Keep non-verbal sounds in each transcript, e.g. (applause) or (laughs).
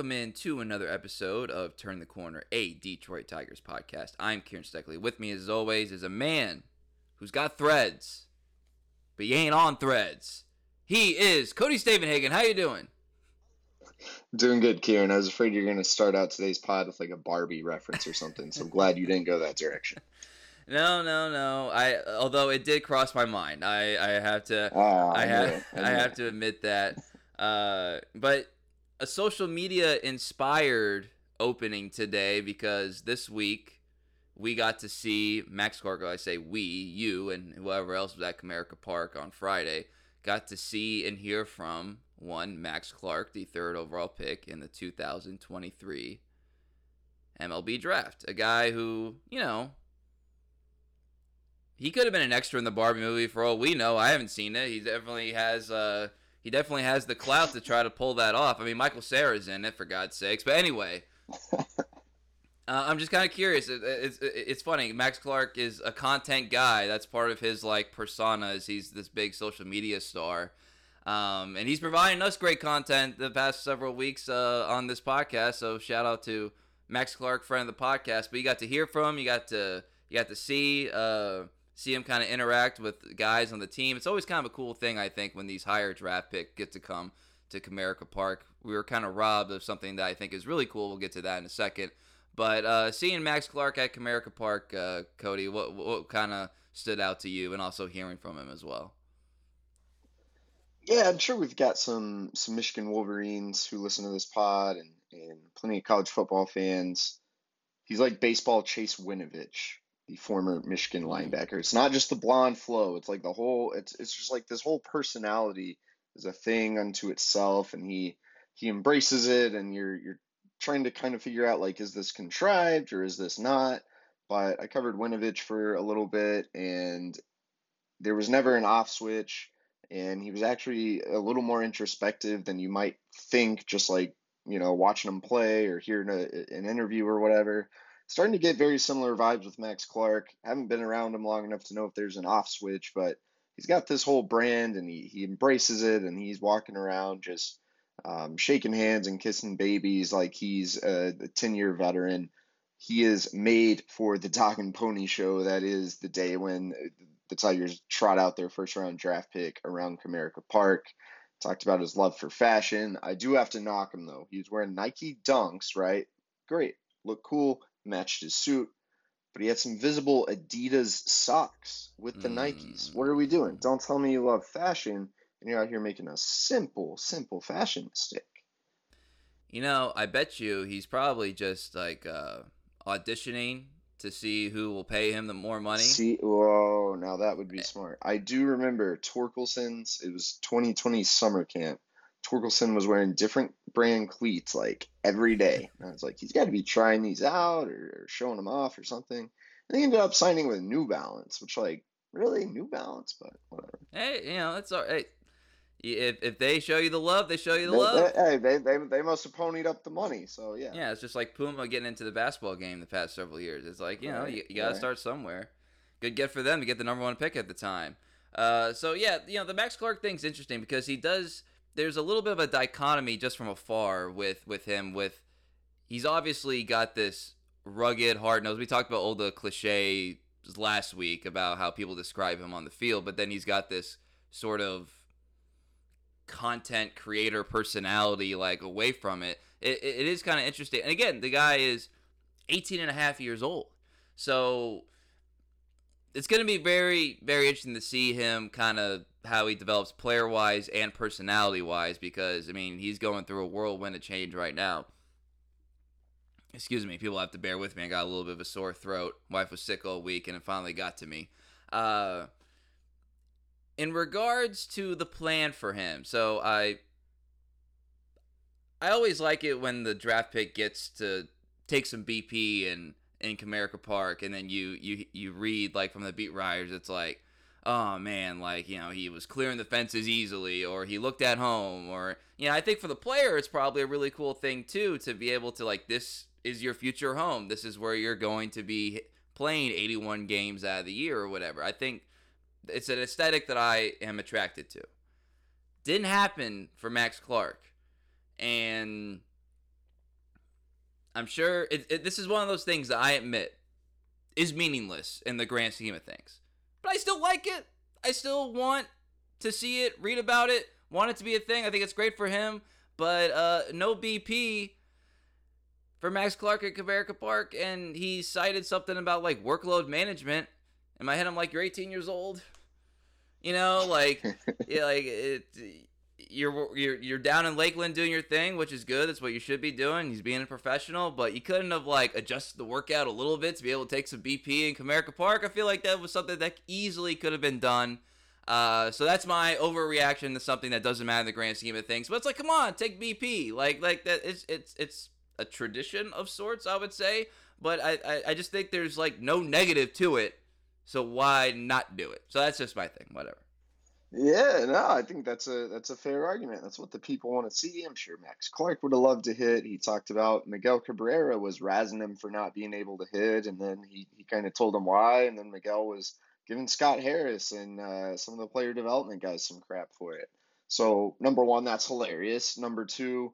welcome in to another episode of Turn the Corner, a Detroit Tigers podcast. I'm Kieran Steckley. With me, as always, is a man who's got threads, but he ain't on threads. He is Cody Stavenhagen. How you doing? Doing good, Kieran. I was afraid you're going to start out today's pod with like a Barbie reference or something, so I'm (laughs) glad you didn't go that direction. No, no, no. I although it did cross my mind. I I have to Ah, I knew have it. I have to admit that. Uh, but a social media inspired opening today because this week we got to see Max Clark. I say we, you, and whoever else was at Comerica Park on Friday got to see and hear from one Max Clark, the third overall pick in the 2023 MLB draft. A guy who, you know, he could have been an extra in the Barbie movie for all we know. I haven't seen it. He definitely has uh he definitely has the clout to try to pull that off. I mean, Michael Cera's in it for God's sakes. But anyway, (laughs) uh, I'm just kind of curious. It, it's it's funny. Max Clark is a content guy. That's part of his like persona. Is he's this big social media star. Um, and he's providing us great content the past several weeks uh, on this podcast. So shout out to Max Clark, friend of the podcast. But you got to hear from him. You got to you got to see uh, see him kind of interact with guys on the team. It's always kind of a cool thing, I think, when these higher draft pick get to come to Comerica Park. We were kind of robbed of something that I think is really cool. We'll get to that in a second. But uh, seeing Max Clark at Comerica Park, uh, Cody, what what kind of stood out to you, and also hearing from him as well. Yeah, I'm sure we've got some some Michigan Wolverines who listen to this pod and, and plenty of college football fans. He's like baseball Chase Winovich, the former Michigan linebacker. It's not just the blonde flow, it's like the whole it's it's just like this whole personality is a thing unto itself and he he embraces it and you're you're trying to kind of figure out like is this contrived or is this not? But I covered Winovich for a little bit and there was never an off switch and he was actually a little more introspective than you might think just like you know watching him play or hearing a, an interview or whatever starting to get very similar vibes with max clark haven't been around him long enough to know if there's an off switch but he's got this whole brand and he, he embraces it and he's walking around just um, shaking hands and kissing babies like he's a 10 year veteran he is made for the dog and pony show that is the day when the Tigers trot out their first round draft pick around Comerica Park. Talked about his love for fashion. I do have to knock him though. He was wearing Nike Dunks, right? Great. Look cool, matched his suit. But he had some visible Adidas socks with the Nikes. Mm. What are we doing? Don't tell me you love fashion and you're out here making a simple, simple fashion mistake. You know, I bet you he's probably just like uh, auditioning to see who will pay him the more money. See, whoa, now that would be smart. I do remember Torkelson's, it was 2020 summer camp. Torkelson was wearing different brand cleats like every day. (laughs) And I was like, he's got to be trying these out or, or showing them off or something. And he ended up signing with New Balance, which, like, really? New Balance? But whatever. Hey, you know, it's all right. If, if they show you the love, they show you the They, love. they, hey, they, they, they must have ponied up the money. So, yeah. Yeah, it's just like Puma getting into the basketball game the past several years. It's like, you know, Right, you, you got to right. start somewhere. Good get for them to get the number one pick at the time. Uh, so, yeah, you know, the Max Clark thing's interesting because he does, there's a little bit of a dichotomy just from afar with, with him. With He's obviously got this rugged, hard nose. We talked about all the cliches last week about how people describe him on the field, but then he's got this sort of content creator personality like away from it it, it is kind of interesting and again the guy is 18 and a half years old so it's going to be very very interesting to see him kind of how he develops player wise and personality wise because i mean he's going through a whirlwind of change right now. Excuse me people have to bear with me. I got a little bit of a sore throat. Wife was sick all week and it finally got to me. Uh in regards to the plan for him, so I I always like it when the draft pick gets to take some BP and in Comerica Park, and then you you you read like from the beat writers, it's like, oh man, like you know he was clearing the fences easily, or he looked at home, or you know I think for the player it's probably a really cool thing too to be able to like this is your future home, this is where you're going to be playing 81 games out of the year or whatever. I think it's an aesthetic that I am attracted to. Didn't happen for Max Clark. And I'm sure it, it, this is one of those things that I admit is meaningless in the grand scheme of things. But I still like it. I still want to see it, read about it, want it to be a thing. I think it's great for him. But uh, no BP for Max Clark at Comerica Park, and he cited something about like workload management. In my head, I'm like, you're 18 years old. You know, like, (laughs) yeah, like it, you're you're you're down in Lakeland doing your thing, which is good. That's what you should be doing. He's being a professional, but you couldn't have like adjusted the workout a little bit to be able to take some BP in Comerica Park. I feel like that was something that easily could have been done. Uh, so that's my overreaction to something that doesn't matter in the grand scheme of things. But it's like, come on, take BP. Like like that. It's it's it's a tradition of sorts, I would say. But I, I I just think there's like no negative to it. So why not do it? So that's just my thing. Whatever. Yeah, no, I think that's a that's a fair argument. That's what the people want to see. I'm sure Max Clark would have loved to hit. He talked about Miguel Cabrera was razzing him for not being able to hit, and then he, he kind of told him why, and then Miguel was giving Scott Harris and uh, some of the player development guys some crap for it. So number one, that's hilarious. Number two,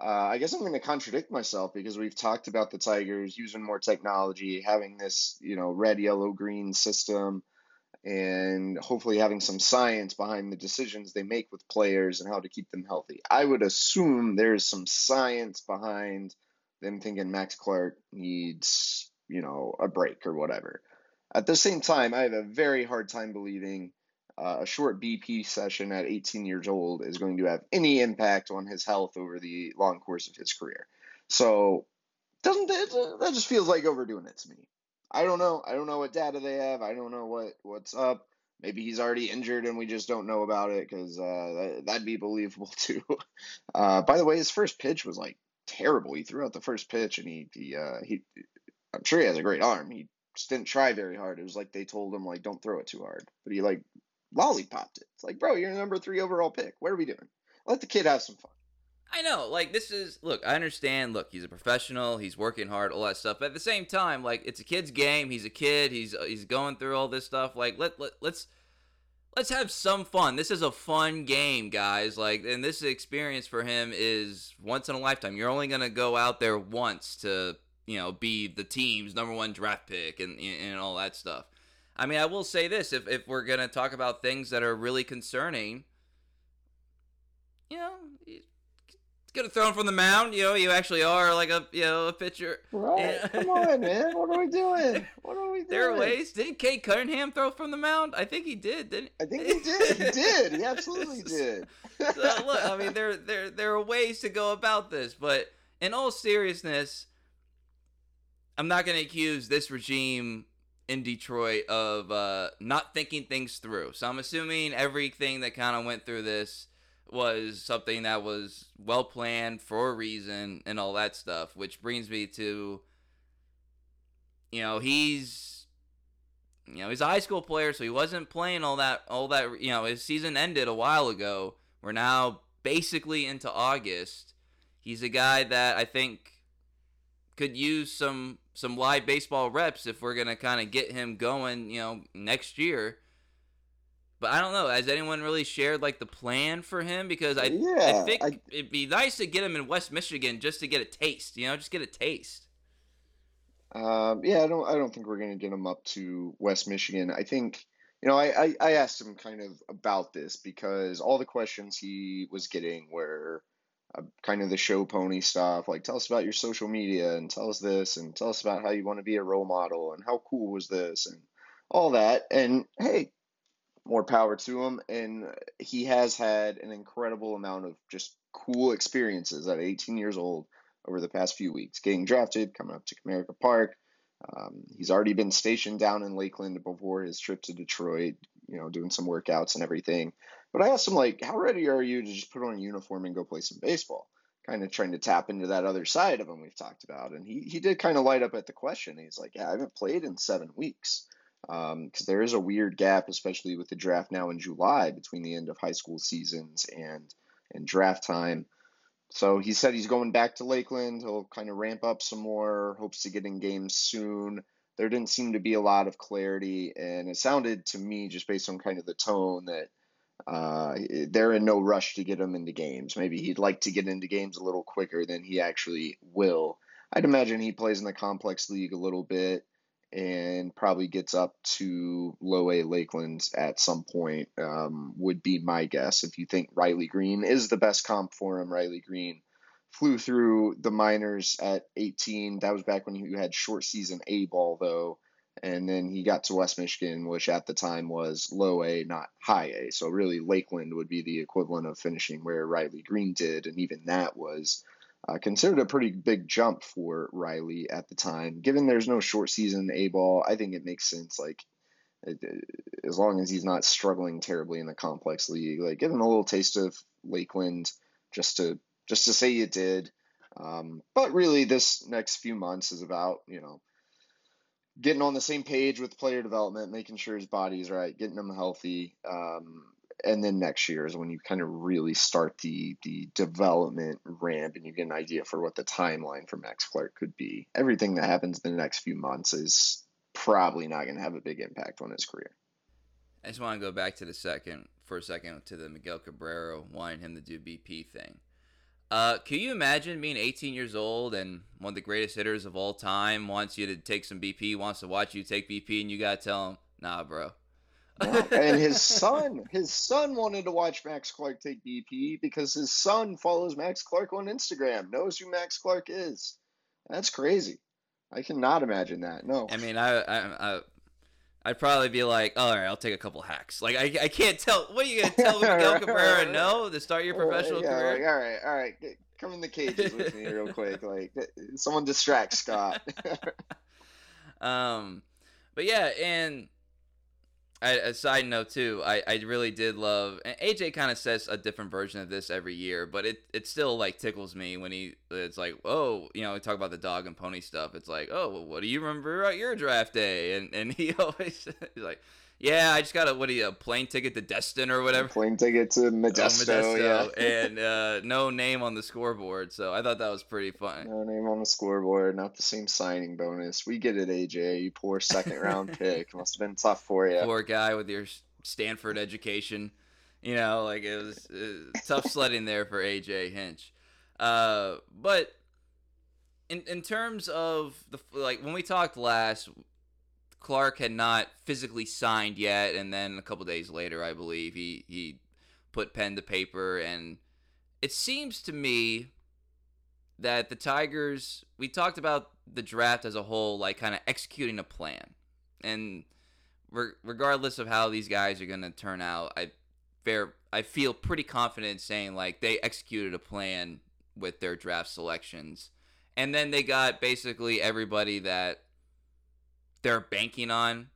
uh, I guess I'm going to contradict myself because we've talked about the Tigers using more technology, having this you know red, yellow, green system and hopefully having some science behind the decisions they make with players and how to keep them healthy. I would assume there's some science behind them thinking Max Clark needs, you know, a break or whatever. At the same time, I have a very hard time believing uh, a short BP session at 18 years old is going to have any impact on his health over the long course of his career. So, doesn't that just feels like overdoing it to me? I don't know. I don't know what data they have. I don't know what what's up. Maybe he's already injured and we just don't know about it because uh, that, would be believable (laughs) too. Uh, by the way, his first pitch was like terrible. He threw out the first pitch and he he uh, he. I'm sure he has a great arm. He just didn't try very hard. It was like they told him like don't throw it too hard, but he like lollipopped it. It's like bro, you're number three overall pick. What are we doing? Let the kid have some fun. I know, like this is look, I understand, look, he's a professional, he's working hard, all that stuff. But at the same time, like it's a kid's game, he's a kid, he's uh, he's going through all this stuff. Like let, let let's let's have some fun. This is a fun game, guys. Like and this experience for him is once in a lifetime. You're only going to go out there once to, you know, be the team's number 1 draft pick and and all that stuff. I mean, I will say this, if if we're going to talk about things that are really concerning, you know, Get it thrown from the mound. You know, you actually are like a you know a pitcher. Right. Yeah. Come on, man. (laughs) What are we doing? What are we doing? There are ways. Didn't Cade Cunningham throw from the mound? I think he did. Didn't? I think he did. He did. He (laughs) absolutely did. so look, I mean, there there there are ways to go about this, but in all seriousness, I'm not going to accuse this regime in Detroit of uh, not thinking things through. So I'm assuming everything that kind of went through this was something that was well planned for a reason and all that stuff, which brings me to you know, he's you know, he's a high school player, so he wasn't playing all that all that you know, his season ended a while ago. We're now basically into August. He's a guy that I think could use some some live baseball reps if we're gonna kind of get him going, you know, next year. But I don't know. Has anyone really shared like the plan for him? Because I, yeah, I think I, it'd be nice to get him in West Michigan just to get a taste. You know, just get a taste. Um, yeah, I don't. I don't think we're going to get him up to West Michigan. I think you know. I, I I asked him kind of about this because all the questions he was getting were uh, kind of the show pony stuff. Like, tell us about your social media and tell us this and tell us about how you want to be a role model and how cool was this and all that. And hey, more power to him. And he has had an incredible amount of just cool experiences at 18 years old over the past few weeks. Getting drafted, coming up to Comerica Park. Um, he's already been stationed down in Lakeland before his trip to Detroit, you know, doing some workouts and everything. But I asked him, like, how ready are you to just put on a uniform and go play some baseball? Kind of trying to tap into that other side of him we've talked about. And he, he did kind of light up at the question. He's like, yeah, I haven't played in seven weeks because um, there is a weird gap, especially with the draft now in July between the end of high school seasons and and draft time. So he said he's going back to Lakeland. He'll kind of ramp up some more. Hopes to get in games soon. There didn't seem to be a lot of clarity, and it sounded to me, just based on kind of the tone, that uh, they're in no rush to get him into games. Maybe he'd like to get into games a little quicker than he actually will. I'd imagine he plays in the complex league a little bit and probably gets up to low A Lakeland at some point, um, would be my guess. If you think Riley Greene is the best comp for him, Riley Greene flew through the minors at 18. That was back when you had short season A ball, though. And then he got to West Michigan, which at the time was low A, not high A. So really, Lakeland would be the equivalent of finishing where Riley Greene did. And even that was uh, considered a pretty big jump for Riley at the time. Given there's no short season A ball, I think it makes sense. Like, as long as he's not struggling terribly in the complex league, like give him a little taste of Lakeland just to just to say you did. Um, but really, this next few months is about you know getting on the same page with player development, making sure his body's right, getting him healthy, um, and then next year is when you kind of really start the the development ramp and you get an idea for what the timeline for Max Clark could be. Everything that happens in the next few months is probably not going to have a big impact on his career. I just want to go back to the second for a second to the Miguel Cabrera wanting him to do BP thing. Uh, can you imagine being 18 years old and one of the greatest hitters of all time wants you to take some BP, wants to watch you take BP, and you gotta tell him, "Nah, bro, and his (laughs) son, his son wanted to watch Max Clark take BP because his son follows Max Clark on Instagram, knows who Max Clark is. That's crazy. I cannot imagine that. No. I mean, I, I, I I'd probably be like, all right, I'll take a couple hacks. Like, I, I can't tell. What are you gonna tell (laughs) Miguel Cabrera no to start your professional yeah, career? Like, all right, all right, come in the cages with me real (laughs) quick. Like, someone distract Scott. um, but yeah, and I, a side note too, I, I really did love and AJ kind of says a different version of this every year, but it it still like tickles me when he it's like oh you know we talk about the dog and pony stuff. It's like oh well, what do you remember about your draft day? And and he (laughs) always he's like yeah, I just got a what do you a plane ticket to Destin or whatever. (laughs) Plane ticket to Modesto, (laughs) oh, Modesto yeah. (laughs) and uh, no name on the scoreboard. So I thought that was pretty fun. No name on the scoreboard, not the same signing bonus. We get it, AJ. You poor second round pick. Must have been tough for you. Poor guy with your Stanford education. You know, like it was, it was tough sledding there for AJ Hinch. Uh, but in in terms of the like when we talked last, Clark had not physically signed yet, and then a couple days later, I believe he he put pen to paper, and it seems to me that the Tigers. We talked about the draft as a whole, like kind of executing a plan, and re- regardless of how these guys are going to turn out, I fair I feel pretty confident saying like they executed a plan with their draft selections, and then they got basically everybody that they're banking on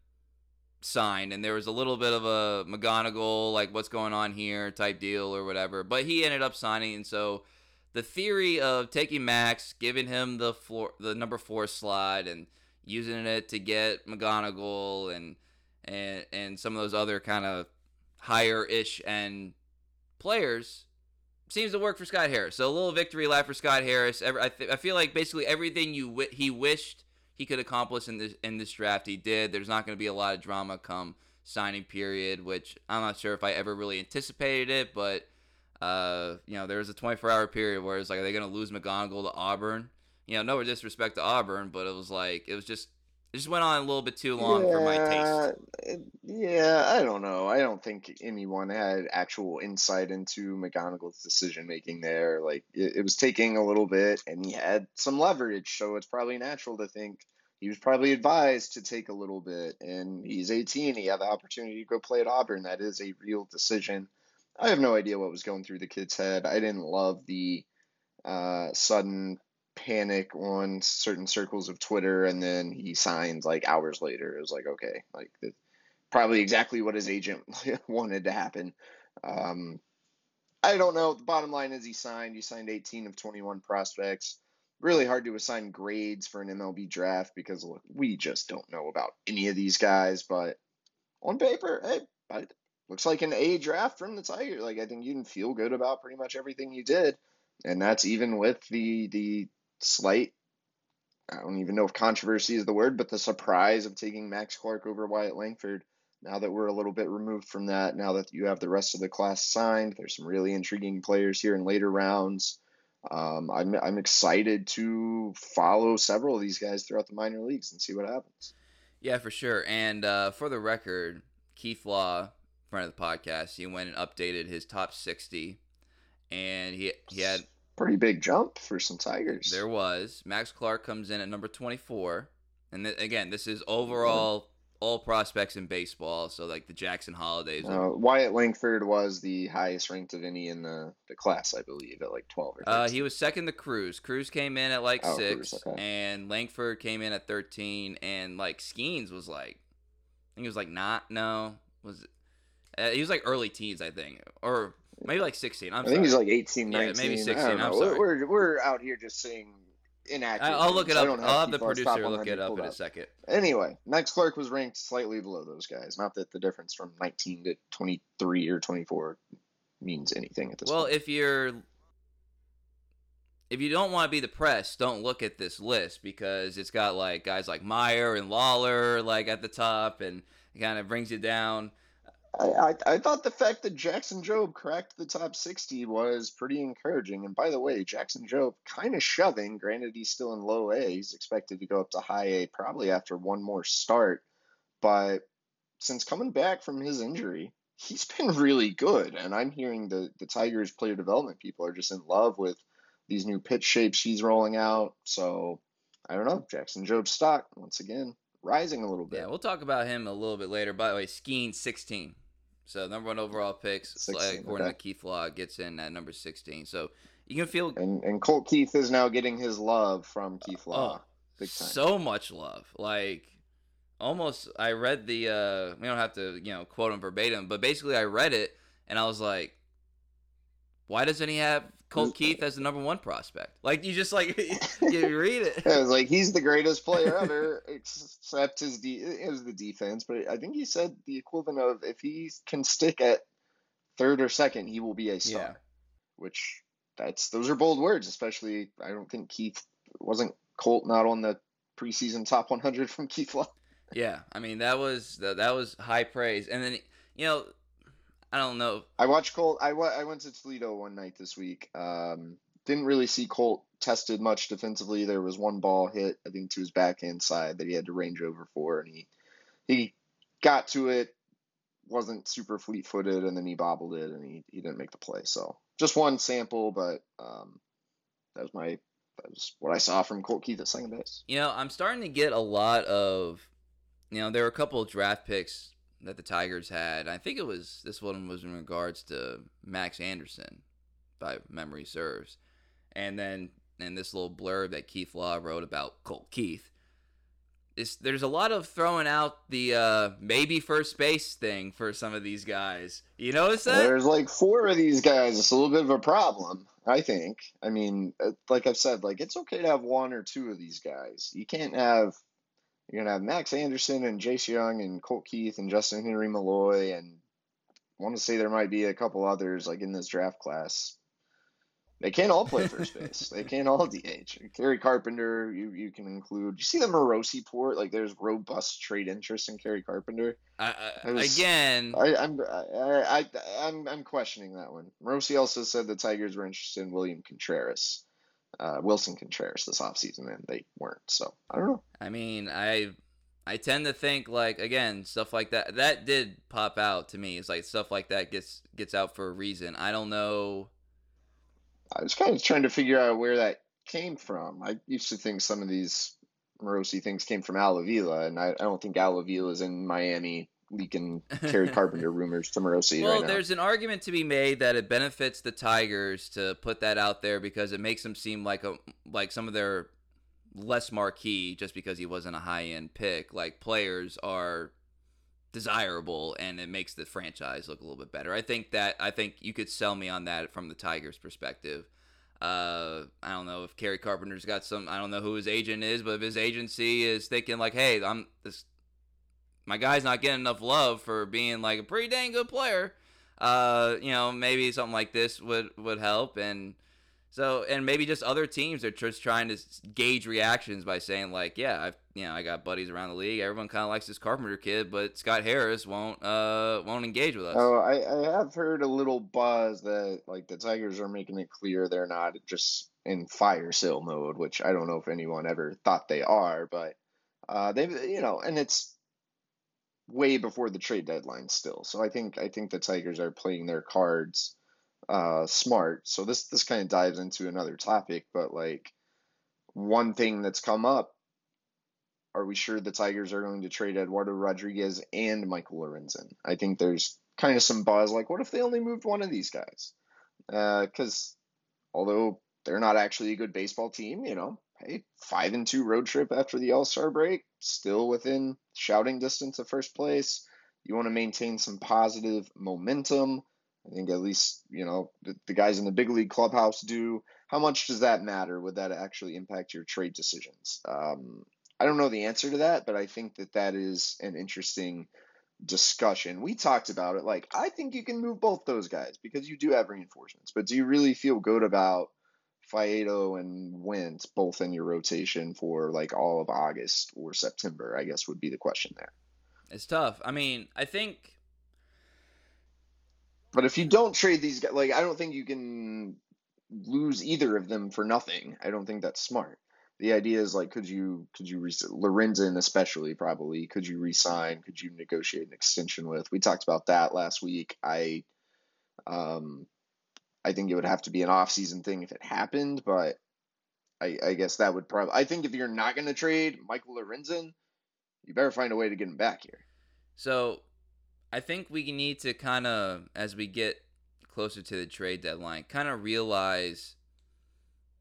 signed and there was a little bit of a McGonigle like what's going on here type deal or whatever but he ended up signing and so the theory of taking Max giving him the floor the number 4 slot and using it to get McGonigle and and and some of those other kind of higher ish and players seems to work for Scott Harris. So a little victory lap for Scott Harris. I, th- I feel like basically everything you w- he wished he could accomplish in this in this draft. He did. There's not going to be a lot of drama come signing period, which I'm not sure if I ever really anticipated it, but uh, you know, there was a 24 hour period where it's like, are they going to lose McGonigle to Auburn? You know, no disrespect to Auburn, but it was like it was just it just went on a little bit too long yeah, for my taste. Yeah, I don't know. I don't think anyone had actual insight into McGonigle's decision making there. Like it, it, was taking a little bit, and he had some leverage, so it's probably natural to think he was probably advised to take a little bit. And he's 18; he had the opportunity to go play at Auburn. That is a real decision. I have no idea what was going through the kid's head. I didn't love the uh, sudden panic on certain circles of Twitter, and then he signed like hours later. It was like, okay, like probably exactly what his agent (laughs) wanted to happen. Um, I don't know. The bottom line is he signed. He signed 18 of 21 prospects. Really hard to assign grades for an MLB draft because look, we just don't know about any of these guys. But on paper, hey, looks like an A draft from the Tiger. Like I think you can feel good about pretty much everything you did, and that's even with the the slight I don't even know if controversy is the word, but the surprise of taking Max Clark over Wyatt Langford. Now that we're a little bit removed from that, now that you have the rest of the class signed, there's some really intriguing players here in later rounds. Um, I'm I'm excited to follow several of these guys throughout the minor leagues and see what happens. Yeah, for sure. And uh, for the record, Keith Law, friend of the podcast, he went and updated his top 60, and he he had pretty big jump for some Tigers. There was Max Clark comes in at number 24, and th- again, this is overall all prospects in baseball. So like the Jackson Hollidays. Uh, Wyatt Langford was the highest ranked of any in the, the class, I believe, at like 12 or 13. Uh, he was second to Crews. Crews came in at like Oh, six, Crews, okay. and Langford came in at 13, and like Skenes was like, I think he was like not no was? Uh, he was like early teens, I think, or maybe like 16. I'm I sorry. think he's like 18, Yeah, maybe 16. I'm sorry. We're, we're out here just saying inaccurate. I'll look it up. I'll have the Keith Law's top producer look it up in a second. Anyway, Max Clark was ranked slightly below those guys. Not that the difference from 19 to 23 or 24 means anything at this Well, point. Well, if you're if you don't want to be the press, don't look at this list because it's got like guys like Mayer and Lawlar like at the top, and it kind of brings you down. I, I, thought the fact that Jackson Jobe cracked the top 60 was pretty encouraging. And by the way, Jackson Jobe kind of shoving. Granted, he's still in low A. He's expected to go up to high A probably after one more start. But since coming back from his injury, he's been really good. And I'm hearing the, the Tigers player development people are just in love with these new pitch shapes he's rolling out. So I don't know. Jackson Jobe's stock, once again, rising a little bit. Yeah, we'll talk about him a little bit later. By the way, Skeen 16. So number one overall picks, 16, according okay. to Keith Law, gets in at number 16. So you can feel And and Colt Keith is now getting his love from Keith Law. Oh, big time. so much love. Like almost, I read the. uh We don't have to, you know, quote him verbatim, but basically, I read it and I was like, why doesn't he have Colt Keith as the number one prospect? Like you just like (laughs) you read it. (laughs) Yeah, it was like he's the greatest player ever, except his de- was the defense. But I think he said the equivalent of if he can stick at third or second, he will be a star. Yeah. Which that's those are bold words. Especially, I don't think Keith wasn't Colt not on the preseason top 100 from Keith Law. Yeah, I mean that was that was high praise, and then you know, I don't know. I watched Colt. I, wa- I went to Toledo one night this week. Um, didn't really see Colt tested much defensively. There was one ball hit, I think, to his backhand side that he had to range over for, and he he got to it, wasn't super fleet footed, and then he bobbled it, and he, he didn't make the play. So just one sample, but um, that was my that was what I saw from Colt Keith at second base. You know, I'm starting to get a lot of, you know, there were a couple of draft picks that the Tigers had. I think it was this one was in regards to Max Anderson, by memory serves, and then and this little blurb that Keith Law wrote about Colt Keith. It's, there's a lot of throwing out the uh, maybe first base thing for some of these guys. You notice that? There's like four of these guys. It's a little bit of a problem, I think. I mean, uh, like I've said, like it's okay to have one or two of these guys. You can't have. You're gonna have Max Anderson and Jace Jung and Colt Keith and Justin Henry Malloy and I want to say there might be a couple others like in this draft class. They can't all play first (laughs) base. They can't all DH. Kerry Carpenter, you you can include. You see the Morosi port? Like there's robust trade interest in Kerry Carpenter. I, I, I was- again, I, I'm I, I I'm I'm questioning that one. Rossi also said the Tigers were interested in William Contreras, uh, Wilson Contreras this offseason, and they weren't. So I don't know. I mean, I I tend to think like again stuff like that that did pop out to me. It's like stuff like that gets gets out for a reason. I don't know. I was kind of trying to figure out where that came from. I used to think some of these Morosi things came from Al Avila, and I, I don't think Al Avila is in Miami leaking Kerry Carpenter (laughs) rumors to Morosi well, right now. there's an argument to be made that it benefits the Tigers to put that out there because it makes them seem like a like some of their less marquee just because he wasn't a high end pick. Like players are desirable and it makes the franchise look a little bit better. I think that I think you could sell me on that from the Tigers perspective. Uh, I don't know if Kerry Carpenter's got some. I don't know who his agent is, but if his agency is thinking like, "Hey, I'm this, my guy's not getting enough love for being like a pretty dang good player," uh, you know, maybe something like this would would help. And so, and maybe just other teams are just trying to gauge reactions by saying like, "Yeah, I've you know, I got buddies around the league. Everyone kind of likes this Carpenter kid, but Scott Harris won't uh won't engage with us." Oh, I, I have heard a little buzz that like the Tigers are making it clear they're not just in fire sale mode, which I don't know if anyone ever thought they are, but uh, they've you know, and it's way before the trade deadline still. So I think I think the Tigers are playing their cards uh, smart. So this this kind of dives into another topic, but like one thing that's come up. Are we sure the Tigers are going to trade Eduardo Rodriguez and Michael Lorenzen? I think there's kind of some buzz like, what if they only moved one of these guys? Uh, Because although they're not actually a good baseball team, you know, hey, five and two road trip after the All Star break, still within shouting distance of first place. You want to maintain some positive momentum. I think at least, you know, the, the guys in the big league clubhouse do. How much does that matter? Would that actually impact your trade decisions? Um, I don't know the answer to that, but I think that that is an interesting discussion. We talked about it. Like, I think you can move both those guys because you do have reinforcements, but do you really feel good about Faedo and Wentz both in your rotation for like all of August or September? I guess would be the question there. It's tough. I mean, I think. But if you don't trade these guys, like, I don't think you can lose either of them for nothing. I don't think that's smart the idea is like, could you could you re- Lorenzen especially probably could you resign? Could you negotiate an extension with? We talked about that last week. I, um, I think it would have to be an off season thing if it happened, but I, I guess that would probably. I think if you're not going to trade Michael Lorenzen, you better find a way to get him back here. So, I think we need to kind of, as we get closer to the trade deadline, kind of realize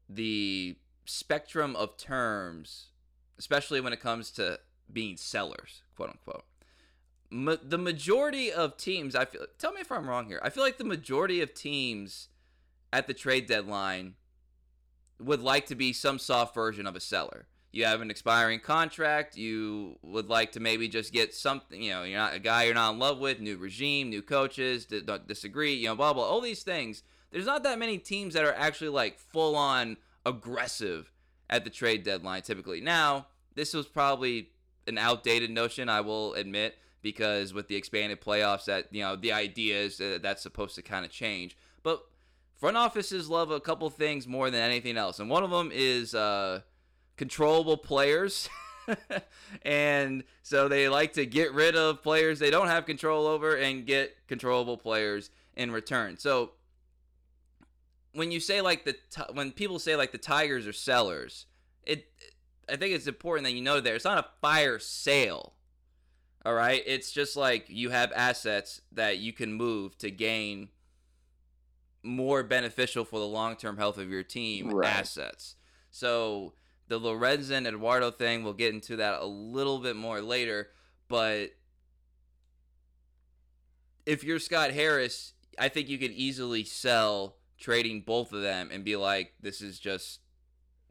the spectrum of terms, especially when it comes to being sellers, quote unquote. Ma- the majority of teams, I feel. Tell me if I'm wrong here. I feel like the majority of teams at the trade deadline would like to be some soft version of a seller. You have an expiring contract. You would like to maybe just get something. You know, you're not a guy you're not in love with. New regime, new coaches. Don't disagree. You know, blah blah. All these things. There's not that many teams that are actually like full on aggressive at the trade deadline typically. Now, this was probably an outdated notion, I will admit, because with the expanded playoffs, that you know the idea is that uh, that's supposed to kind of change. But front offices love a couple things more than anything else, and one of them is uh, controllable players. (laughs) and so they like to get rid of players they don't have control over and get controllable players in return. So when you say like the when people say like the Tigers are sellers, it I think it's important that you know there it's not a fire sale. All right, it's just like you have assets that you can move to gain more beneficial for the long term health of your team right. assets. So the Lorenzen Eduardo thing, we'll get into that a little bit more later, but if you're Scott Harris, I think you could easily sell trading both of them and be like, this is just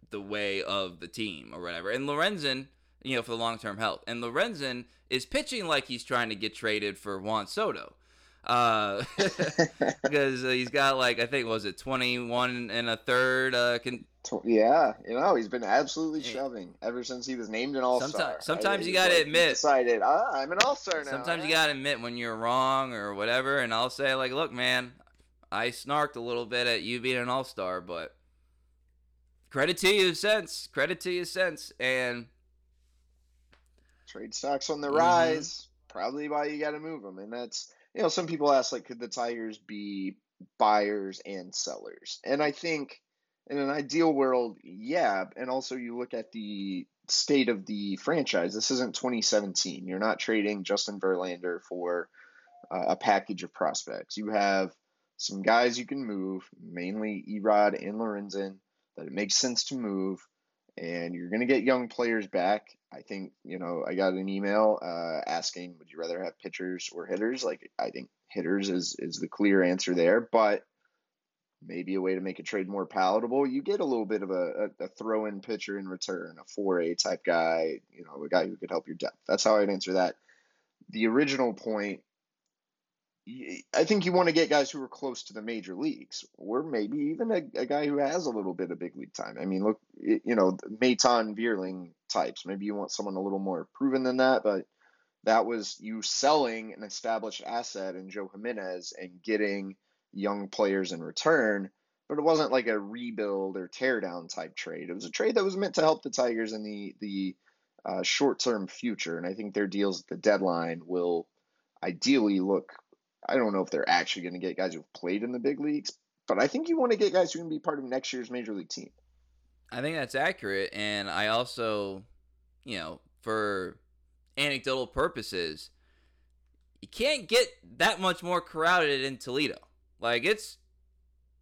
the way of the team or whatever. And Lorenzen, you know, for the long term health. And Lorenzen is pitching like he's trying to get traded for Juan Soto. Uh, (laughs) (laughs) because uh, he's got like I think was it twenty one and a third. Uh, can yeah, you know he's been absolutely shoving ever since he was named an all star. Sometimes, sometimes you gotta like, admit. Decided ah, I'm an all star now. Sometimes you gotta admit when you're wrong or whatever, and I'll say like, look, man, I snarked a little bit at you being an all star, but credit to you since Credit to you since And trade stocks on the mm-hmm. rise. Probably why you got to move them. And that's, you know, some people ask, like, could the Tigers be buyers and sellers? And I think in an ideal world, yeah. And also, you look at the state of the franchise. This isn't 2017. You're not trading Justin Verlander for uh, a package of prospects. You have some guys you can move, mainly Erod and Lorenzen, that it makes sense to move, and you're going to get young players back. I think, you know, I got an email uh, asking, would you rather have pitchers or hitters? Like, I think hitters is, is the clear answer there, but maybe a way to make a trade more palatable. You get a little bit of a, a, a throw in pitcher in return, a 4A type guy, you know, a guy who could help your depth. That's how I'd answer that. The original point I think you want to get guys who are close to the major leagues, or maybe even a, a guy who has a little bit of big league time. I mean, look, you know, Maton Vierling types. Maybe you want someone a little more proven than that, but that was you selling an established asset in Joe Jimenez and getting young players in return. but it wasn't like a rebuild or tear down type trade. It was a trade that was meant to help the Tigers in the the uh, short term future, and I think their deals at the deadline will ideally look. I don't know if they're actually going to get guys who've played in the big leagues, but I think you want to get guys who can be part of next year's major league team. I think that's accurate, and I also, you know, for anecdotal purposes, you can't get that much more crowded in Toledo. Like it's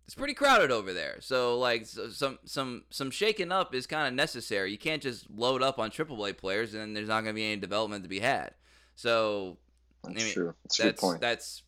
it's pretty crowded over there. So like some some some shaking up is kind of necessary. You can't just load up on triple AAA players and there's not going to be any development to be had. So that's I mean, true. That's, that's, that's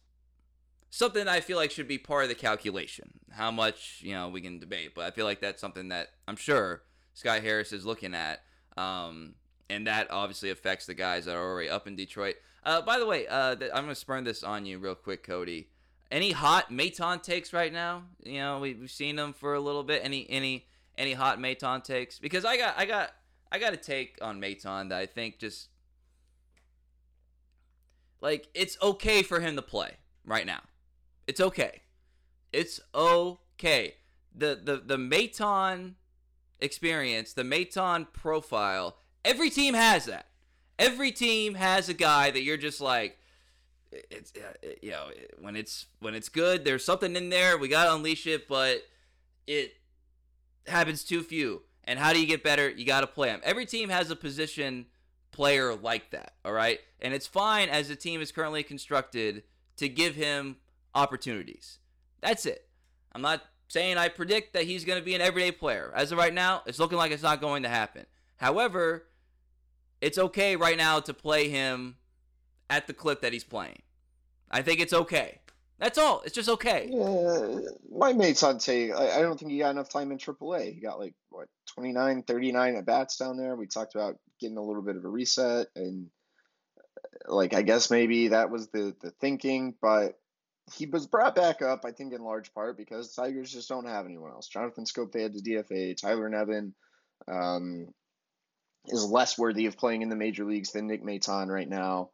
something I feel like should be part of the calculation. How much you know we can debate, but I feel like that's something that I'm sure Scott Harris is looking at, um, and that obviously affects the guys that are already up in Detroit. Uh, by the way, uh, I'm gonna spurn this on you real quick, Cody. Any hot Maton takes right now? You know, we, have seen them for a little bit. Any any any hot Maton takes? Because I got I got I got a take on Maton that I think just like it's okay for him to play right now. It's okay. It's okay. The the the Maton experience, the Maton profile, every team has that. Every team has a guy that you're just like it's uh, you know when it's when it's good there's something in there we got to unleash it but it happens too few and how do you get better you got to play them every team has a position player like that all right and it's fine as the team is currently constructed to give him opportunities. That's it. I'm not saying I predict that he's going to be an everyday player. As of right now, it's looking like it's not going to happen. However, it's okay right now to play him at the clip that he's playing. I think it's okay. That's all. It's just okay. Yeah, my mate's on take. I, I don't think he got enough time in AAA. He got like, what, 29, 39 at bats down there. We talked about getting a little bit of a reset. And, like, I guess maybe that was the, the thinking. But he was brought back up, I think, in large part because Tigers just don't have anyone else. Jonathan Schoop, they had to DFA. Tyler Nevin um, is less worthy of playing in the major leagues than Nick Maton right now.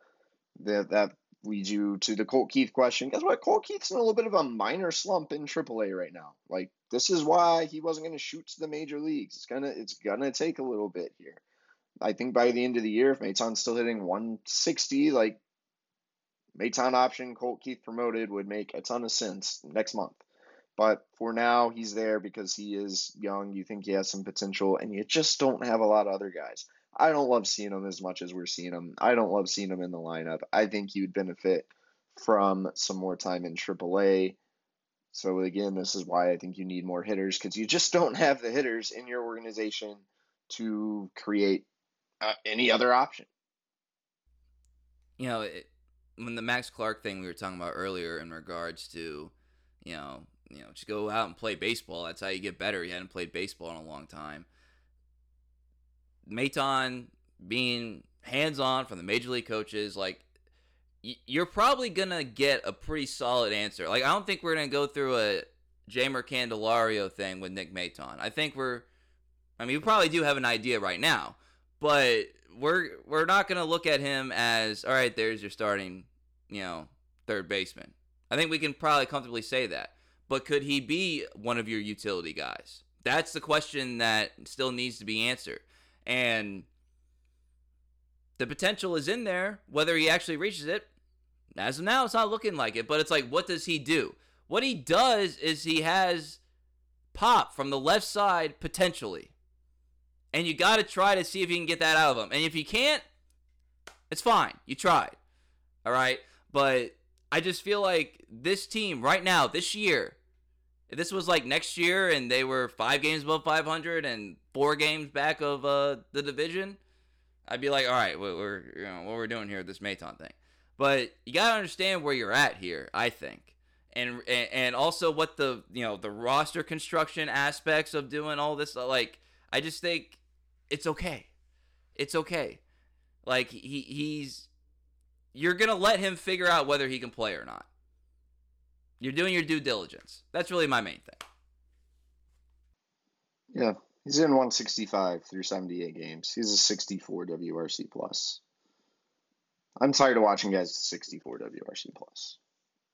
That that leads you to the Colt Keith question. Guess what? Colt Keith's in a little bit of a minor slump in AAA right now. Like this is why he wasn't going to shoot to the major leagues. It's gonna it's gonna take a little bit here. I think by the end of the year, if Maton's still hitting 160, like Maton option, Colt Keith promoted would make a ton of sense next month. But for now, he's there because he is young. You think he has some potential, and you just don't have a lot of other guys. I don't love seeing him as much as we're seeing him. I don't love seeing him in the lineup. I think he would benefit from some more time in AAA. So again, this is why I think you need more hitters because you just don't have the hitters in your organization to create uh, any other option. You know, it, when the Max Clark thing we were talking about earlier in regards to, you know, you know, just go out and play baseball. That's how you get better. He hadn't played baseball in a long time. Maton being hands on from the major league coaches, like you're probably gonna get a pretty solid answer. Like I don't think we're gonna go through a Jeimer Candelario thing with Nick Maton. I think we're, I mean, we probably do have an idea right now, but we're we're not gonna look at him as all right. There's your starting you know, third baseman. I think we can probably comfortably say that. But could he be one of your utility guys? That's the question that still needs to be answered. And the potential is in there. Whether he actually reaches it, as of now, it's not looking like it. But it's like, what does he do? What he does is he has pop from the left side potentially. And you got to try to see if you can get that out of him. And if you can't, it's fine. You tried. All right. But I just feel like this team right now, this year, if this was like next year and they were five games above 500 and four games back of uh, the division, I'd be like, all right, we're, you know what we're doing here with this Maton thing. But you gotta understand where you're at here. I think, and and also what the you know the roster construction aspects of doing all this. Like, I just think it's okay. It's okay. Like he he's you're going to let him figure out whether he can play or not. You're doing your due diligence. That's really my main thing. Yeah, he's in 165 through 78 games. He's a 64 WRC plus. I'm tired of watching guys 64 WRC plus.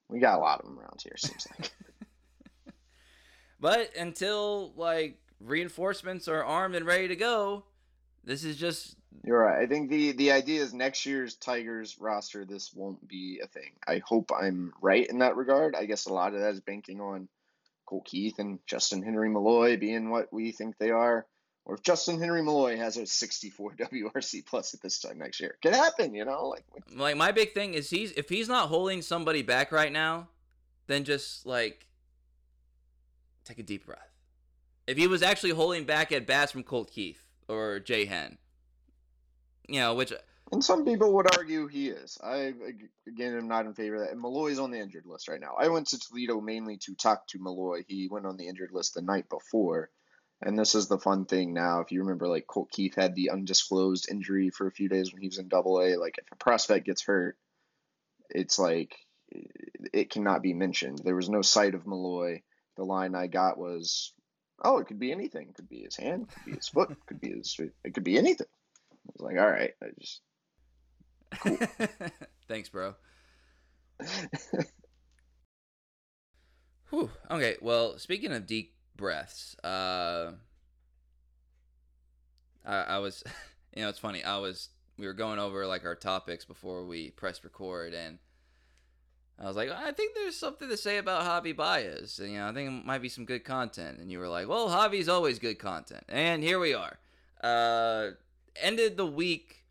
We got a lot of them around here. Seems like. (laughs) But until like reinforcements are armed and ready to go, this is just You're right. I think the the idea is next year's Tigers roster. This won't be a thing. I hope I'm right in that regard. I guess a lot of that is banking on Colt Keith and Justin Henry Malloy being what we think they are. Or if Justin Henry Malloy has a 64 (laughs) WRC plus at this time next year, it could happen. You know, like like my big thing is he's if he's not holding somebody back right now, then just like take a deep breath. If he was actually holding back at bats from Colt Keith or Jay Hen, you know, which and some people would argue he is. I again am not in favor of that. And Malloy's on the injured list right now. I went to Toledo mainly to talk to Malloy. He went on the injured list the night before. And this is the fun thing now. If you remember, like Colt Keith had the undisclosed injury for a few days when he was in Double A. Like if a prospect gets hurt, it's like it cannot be mentioned. There was no sight of Malloy. The line I got was, "Oh, it could be anything. It could be his hand. It could be his foot. It could be his. It could be anything." I was like, "All right, I just." (laughs) Thanks, bro. Whew. Okay. Well, speaking of deep breaths, uh, I, I was, (laughs) you know, it's funny. I was, we were going over like our topics before we pressed record, and I was like, I think there's something to say about Javi Baez. And, you know, I think it might be some good content. And you were like, well, Javi's always good content. And here we are. Uh, ended the week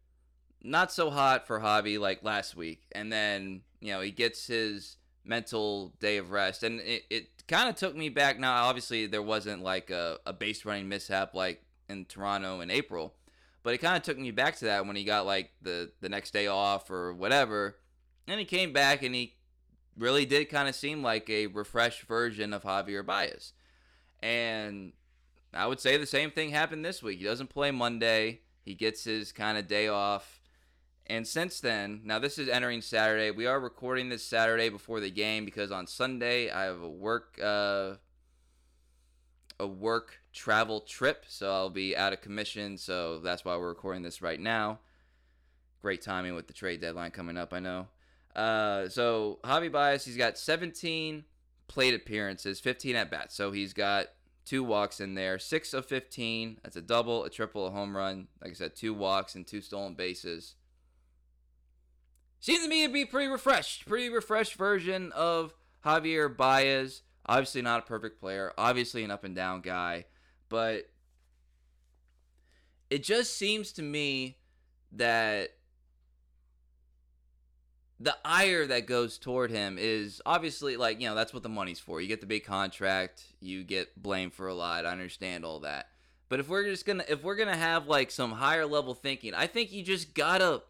not so hot for Javi like last week. And then, you know, he gets his mental day of rest. And it, it kind of took me back. Now, obviously, there wasn't like a, a base running mishap like in Toronto in April. But it kind of took me back to that when he got like the, the next day off or whatever. And he came back and he really did kind of seem like a refreshed version of Javier Baez. And I would say the same thing happened this week. He doesn't play Monday. He gets his kind of day off. And since then, now this is entering Saturday. We are recording this Saturday before the game because on Sunday I have a work uh, a work travel trip, so I'll be out of commission. So that's why we're recording this right now. Great timing with the trade deadline coming up, I know. Uh, so Javi Baez, he's got 17 plate appearances, 15 at bats. So he's got two walks in there, six of 15. That's a double, a triple, a home run. Like I said, two walks and two stolen bases. Seems to me to be pretty refreshed, pretty refreshed version of Javier Baez. Obviously not a perfect player, obviously an up and down guy, but it just seems to me that the ire that goes toward him is obviously like you know that's what the money's for. You get the big contract you get blamed for a lot i understand all that. But if we're just gonna if we're gonna have like some higher level thinking i think you just gotta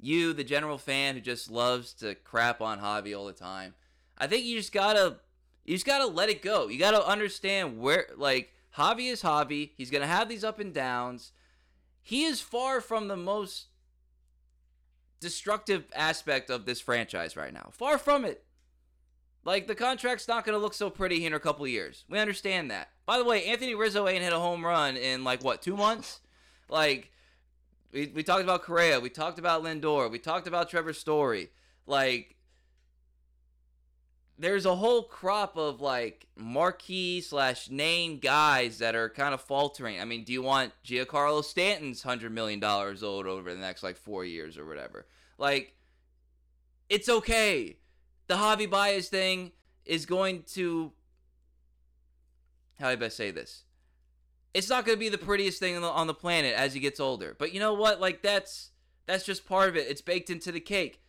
you the general fan who just loves to crap on javi all the time i think you just gotta you just gotta let it go. You gotta understand where like javi is javi. He's gonna have these up and downs. He is far from the most destructive aspect of this franchise right now. Far from it. Like the contract's not going to look so pretty here in a couple years. We understand that. By the way, Anthony Rizzo ain't hit a home run in like what two months? like we we talked about Correa, we talked about Lindor, we talked about Trevor Story. Like there's a whole crop of like marquee slash name guys that are kind of faltering. I mean, do you want Giancarlo Stanton's hundred million dollars owed over the next like four years or whatever? Like, it's okay. The Javi Baez thing is going to how do I best say this? It's not going to be the prettiest thing on the, on the planet as he gets older. But you know what? Like that's that's just part of it. It's baked into the cake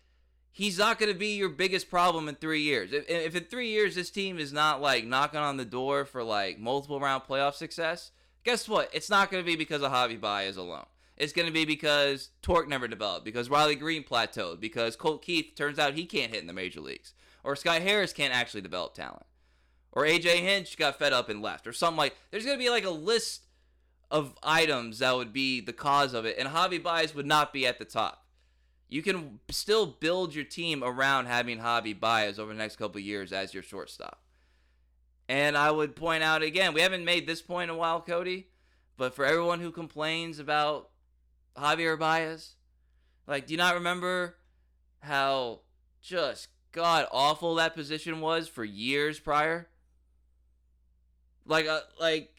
he's not going to be your biggest problem in three years. If, if in three years this team is not like knocking on the door for like multiple round playoff success, guess what? It's not going to be because of Javi Baez alone. It's going to be because Tork never developed, because Riley Greene plateaued, because Colt Keith turns out he can't hit in the major leagues, or Scott Harris can't actually develop talent, or AJ Hinch got fed up and left, or something like. There's going to be like a list of items that would be the cause of it, and Javi Baez would not be at the top you can still build your team around having Javi Baez over the next couple years as your shortstop. And I would point out again, we haven't made this point in a while, Cody, but for everyone who complains about Javier Baez, like, do you not remember how just god awful that position was for years prior? like uh, like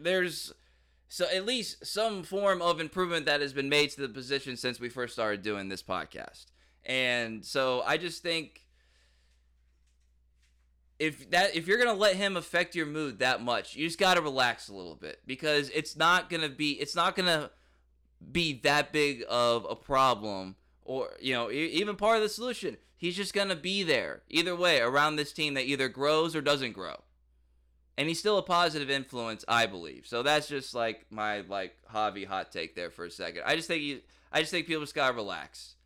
there's so at least some form of improvement that has been made to the position since we first started doing this podcast. And so I just think if that if you're gonna let him affect your mood that much, you just gotta relax a little bit because it's not gonna be it's not gonna be that big of a problem or you know even part of the solution. He's just gonna be there either way around this team that either grows or doesn't grow, and he's still a positive influence, I believe. So that's just like my like Javi hot take there for a second. I just think you, I just think people just gotta relax.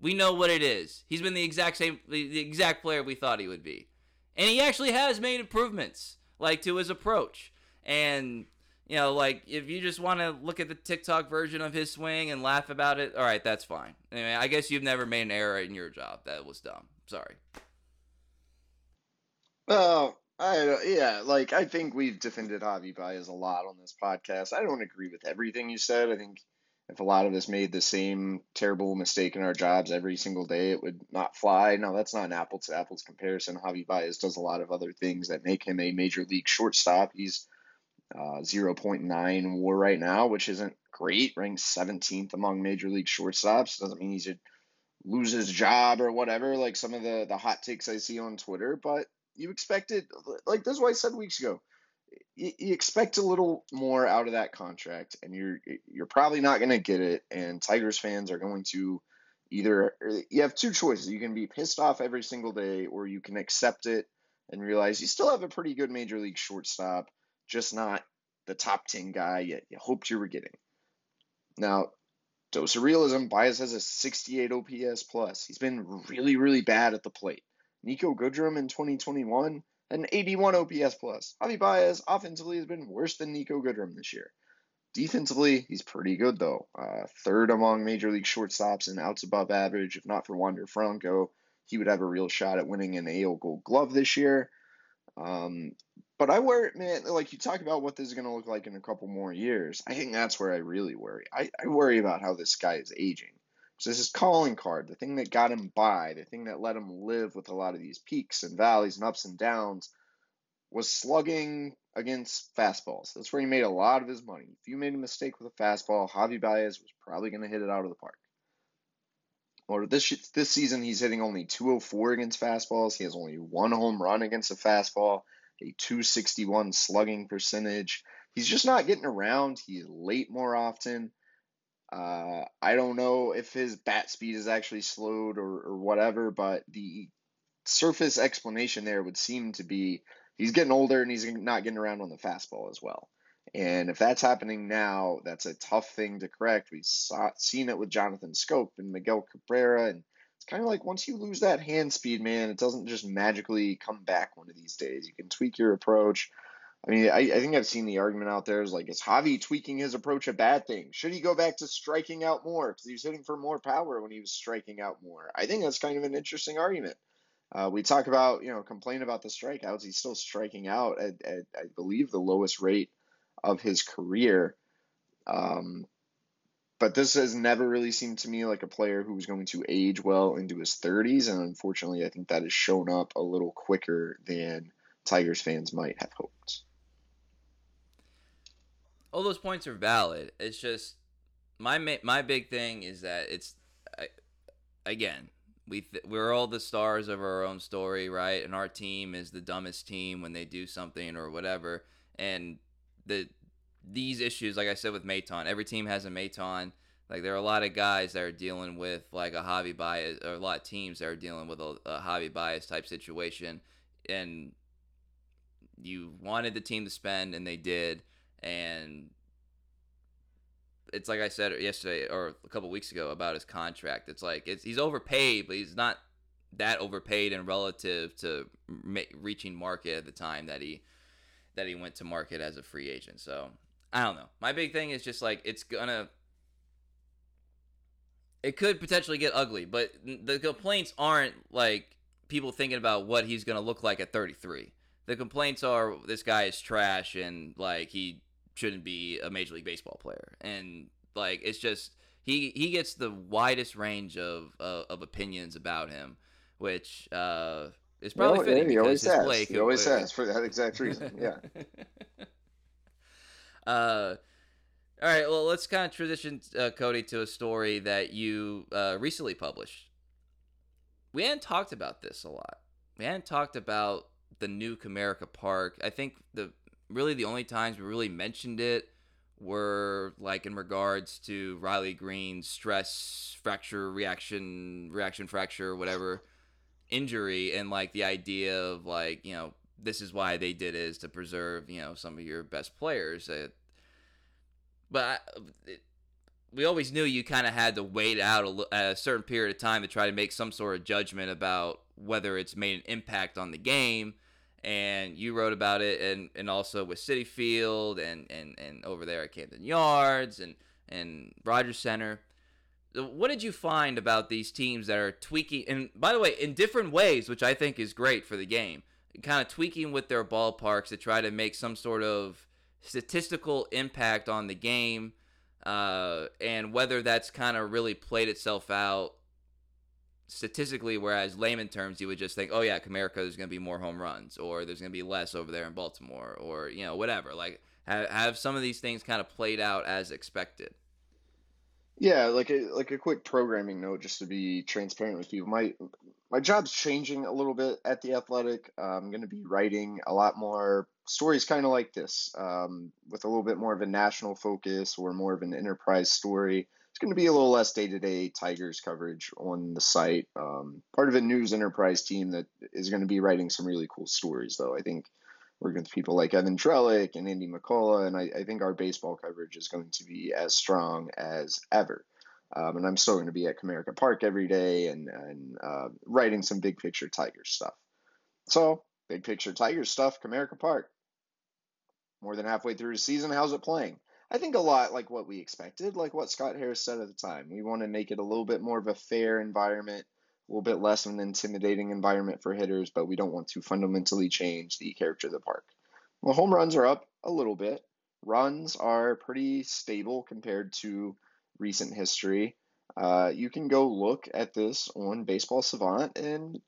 We know what it is. He's been the exact same, the exact player we thought he would be and he actually has made improvements like to his approach and you know like if you just want to look at the tiktok version of his swing and laugh about it all right that's fine anyway i guess you've never made an error in your job that was dumb sorry Oh, I yeah, like I think we've defended Javi Baez a lot on this podcast. I don't agree with everything you said. I think if a lot of us made the same terrible mistake in our jobs every single day, it would not fly. No, that's not an apple to apples comparison. Javi Baez does a lot of other things that make him a major league shortstop. He's uh, 0.9 WAR right now, which isn't great, ranked 17th among major league shortstops. Doesn't mean he should lose his job or whatever, like some of the, the hot takes I see on Twitter, but you expected, like this is what I said weeks ago you, you expect a little more out of that contract, and you're you're probably not going to get it. And Tigers fans are going to either you have two choices: you can be pissed off every single day, or you can accept it and realize you still have a pretty good major league shortstop, just not the top ten guy yet you hoped you were getting. Now, dose of realism, Baez has a 68 OPS plus. He's been really, really bad at the plate. Niko Goodrum in 2021 an 81 OPS plus. Javi Baez offensively has been worse than Niko Goodrum this year. Defensively, he's pretty good though. Uh, third among major league shortstops and outs above average. If not for Wander Franco, he would have a real shot at winning an AL Gold Glove this year. Um, but I worry, man, like you talk about what this is going to look like in a couple more years. I think that's where I really worry. I, I worry about how this guy is aging. So this is calling card, the thing that got him by, the thing that let him live with a lot of these peaks and valleys and ups and downs, was slugging against fastballs. That's where he made a lot of his money. If you made a mistake with a fastball, Javi Baez was probably going to hit it out of the park. Or this this season, he's hitting only 204 against fastballs. He has only one home run against a fastball, a 261 slugging percentage. He's just not getting around. He's late more often. Uh, I don't know if his bat speed is actually slowed or, or whatever, but the surface explanation there would seem to be he's getting older and he's not getting around on the fastball as well. And if that's happening now, that's a tough thing to correct. We've saw, seen it with Jonathan Schoop and Miguel Cabrera. And it's kind of like once you lose that hand speed, man, it doesn't just magically come back one of these days. You can tweak your approach. I mean, I, I think I've seen the argument out there is like, is Javi tweaking his approach a bad thing? Should he go back to striking out more because he was hitting for more power when he was striking out more? I think that's kind of an interesting argument. Uh, we talk about, you know, complain about the strikeouts. He's still striking out at, at I believe, the lowest rate of his career. Um, but this has never really seemed to me like a player who was going to age well into his 30s. And unfortunately, I think that has shown up a little quicker than Tigers fans might have hoped all those points are valid. It's just my my big thing is that it's I, again we th- we're all the stars of our own story, right? And our team is the dumbest team when they do something or whatever. And the these issues, like I said with Maton, every team has a Maton. Like there are a lot of guys that are dealing with like a Javi Baez, or a lot of teams that are dealing with a, a Javi Baez type situation, and you wanted the team to spend, and they did and it's like I said yesterday or a couple weeks ago about his contract. It's like it's he's overpaid, but he's not that overpaid in relative to ma- reaching market at the time that he that he went to market as a free agent. So I don't know. My big thing is just like it's gonna. It could potentially get ugly, but the complaints aren't like people thinking about what he's gonna look like at 33. The complaints are this guy is trash and like he shouldn't be a major league baseball player and like it's just he he gets the widest range of uh, of opinions about him which uh It's probably Well, fitting he because always has. play He always has for that exact reason. Yeah. (laughs) uh, all right. Well, let's kind of transition, uh, Cody, to a story that you uh, recently published. We hadn't talked about this a lot. We hadn't talked about the new Comerica Park. I think the really the only times we really mentioned it were like in regards to Riley Greene's stress fracture reaction reaction fracture whatever injury and like the idea of like you know this is why they did it is to preserve you know some of your best players. Uh, but I, it, we always knew you kind of had to wait out a, a certain period of time to try to make some sort of judgment about whether it's made an impact on the game and you wrote about it and, and also with Citi Field and, and, and over there at Camden Yards and, and Rogers Center. What did you find about these teams that are tweaking and by the way, in different ways, which I think is great for the game, kind of tweaking with their ballparks to try to make some sort of statistical impact on the game, uh, and whether that's kind of really played itself out statistically, whereas layman terms, you would just think, oh yeah, Comerica is going to be more home runs, or there's going to be less over there in Baltimore, or you know whatever. Like have, have some of these things kind of played out as expected. Yeah, like a like a quick programming note, just to be transparent with you. My my job's changing a little bit at the Athletic. I'm going to be writing a lot more stories, kind of like this, um, with a little bit more of a national focus or more of an enterprise story. It's going to be a little less day to day Tigers coverage on the site. Um, part of a news enterprise team that is going to be writing some really cool stories, though. I think working with people like Evan Drellich and Andy McCullough, and I, I think our baseball coverage is going to be as strong as ever. Um, and I'm still going to be at Comerica Park every day and, and uh, writing some big picture Tigers stuff. So, big picture Tigers stuff, Comerica Park. More than halfway through the season, how's it playing? I think a lot like what we expected, like what Scott Harris said at the time. We want to make it a little bit more of a fair environment, a little bit less of an intimidating environment for hitters, but we don't want to fundamentally change the character of the park. Well, home runs are up a little bit. Runs are pretty stable compared to recent history. Uh, you can go look at this on Baseball Savant, and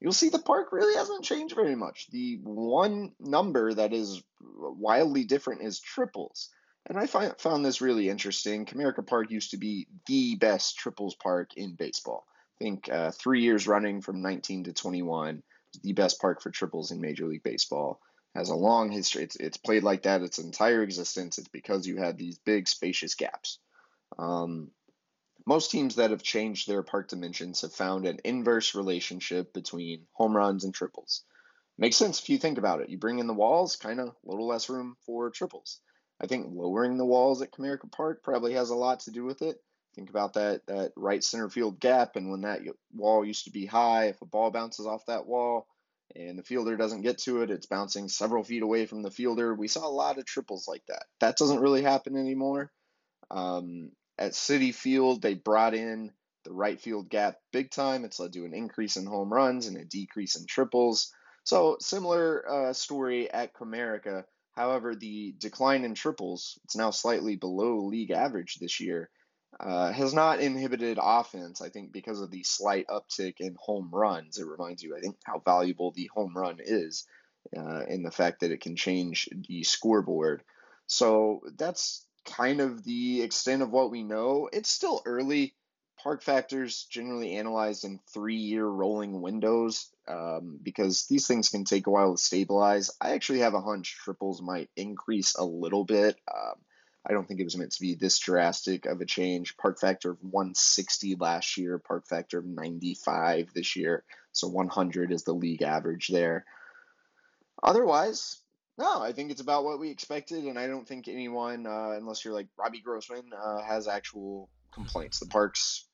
you'll see the park really hasn't changed very much. The one number that is wildly different is triples. And I find, found this really interesting. Comerica Park used to be the best triples park in baseball. I think uh, three years running from 19 to 21, the best park for triples in Major League Baseball. Has a long history. It's, it's played like that its entire existence. It's because you had these big, spacious gaps. Um, most teams that have changed their park dimensions have found an inverse relationship between home runs and triples. Makes sense if you think about it. You bring in the walls, kind of a little less room for triples. I think lowering the walls at Comerica Park probably has a lot to do with it. Think about that that right center field gap, and when that wall used to be high, if a ball bounces off that wall and the fielder doesn't get to it, it's bouncing several feet away from the fielder. We saw a lot of triples like that. That doesn't really happen anymore. Um, at Citi Field, they brought in the right field gap big time. It's led to an increase in home runs and a decrease in triples. So similar uh, story at Comerica. However, the decline in triples, it's now slightly below league average this year, uh, has not inhibited offense, I think, because of the slight uptick in home runs. It reminds you, I think, how valuable the home run is uh, in the fact that it can change the scoreboard. So that's kind of the extent of what we know. It's still early. Park factors generally analyzed in three year rolling windows um, because these things can take a while to stabilize. I actually have a hunch triples might increase a little bit. Um, I don't think it was meant to be this drastic of a change. Park factor of 160 last year, park factor of 95 this year. So 100 is the league average there. Otherwise, no, I think it's about what we expected, and I don't think anyone, uh, unless you're like Robbie Grossman, uh, has actual complaints. The parks,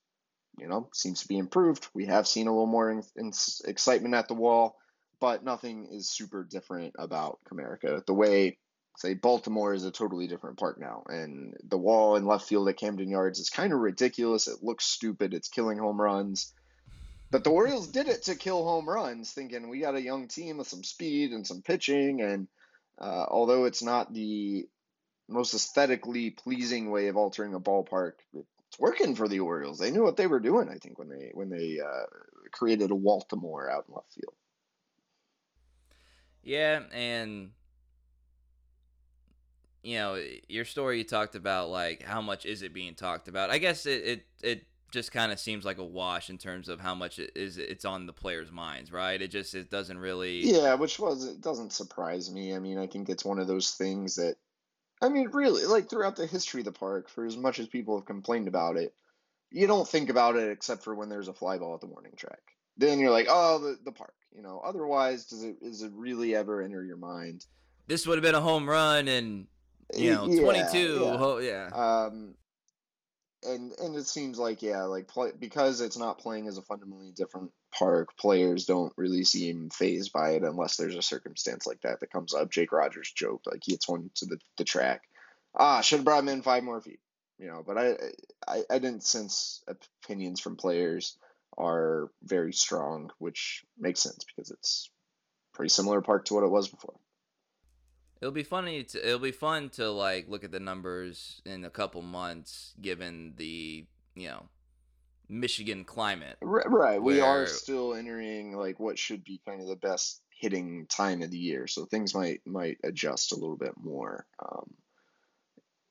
you know, seems to be improved. We have seen a little more in, in excitement at the wall, but nothing is super different about Comerica. The way, say, Baltimore is a totally different park now, and the wall in left field at Camden Yards is kind of ridiculous. It looks stupid. It's killing home runs. But the Orioles did it to kill home runs, thinking we got a young team with some speed and some pitching, and uh, although it's not the most aesthetically pleasing way of altering a ballpark, it's working for the Orioles. They knew what they were doing, I think, when they when they uh, created a Walltimore out in left field. Yeah, and you know, your story you talked about like how much is it being talked about? I guess it it, it just kind of seems like a wash in terms of how much it is it's on the players' minds, right? It just it doesn't really Yeah, which was it doesn't surprise me. I mean, I think it's one of those things that I mean, really, like throughout the history of the park, for as much as people have complained about it, you don't think about it except for when there's a fly ball at the warning track. Then you're like, oh, the, the park. You know, otherwise, does it is it really ever enter your mind? This would have been a home run, and you know, yeah, 22. Yeah. Ho- yeah. Um, and and it seems like yeah, like play, because it's not playing as a fundamentally different park, players don't really seem fazed by it unless there's a circumstance like that that comes up. Jake Rogers joked like he hits one to the, the track. Ah, should have brought him in five more feet. You know, but I, I I didn't sense opinions from players are very strong, which makes sense because it's pretty similar park to what it was before. It'll be funny. To, it'll be fun to like look at the numbers in a couple months, given the you know Michigan climate. Right. We are still entering like what should be kind of the best hitting time of the year, so things might might adjust a little bit more um,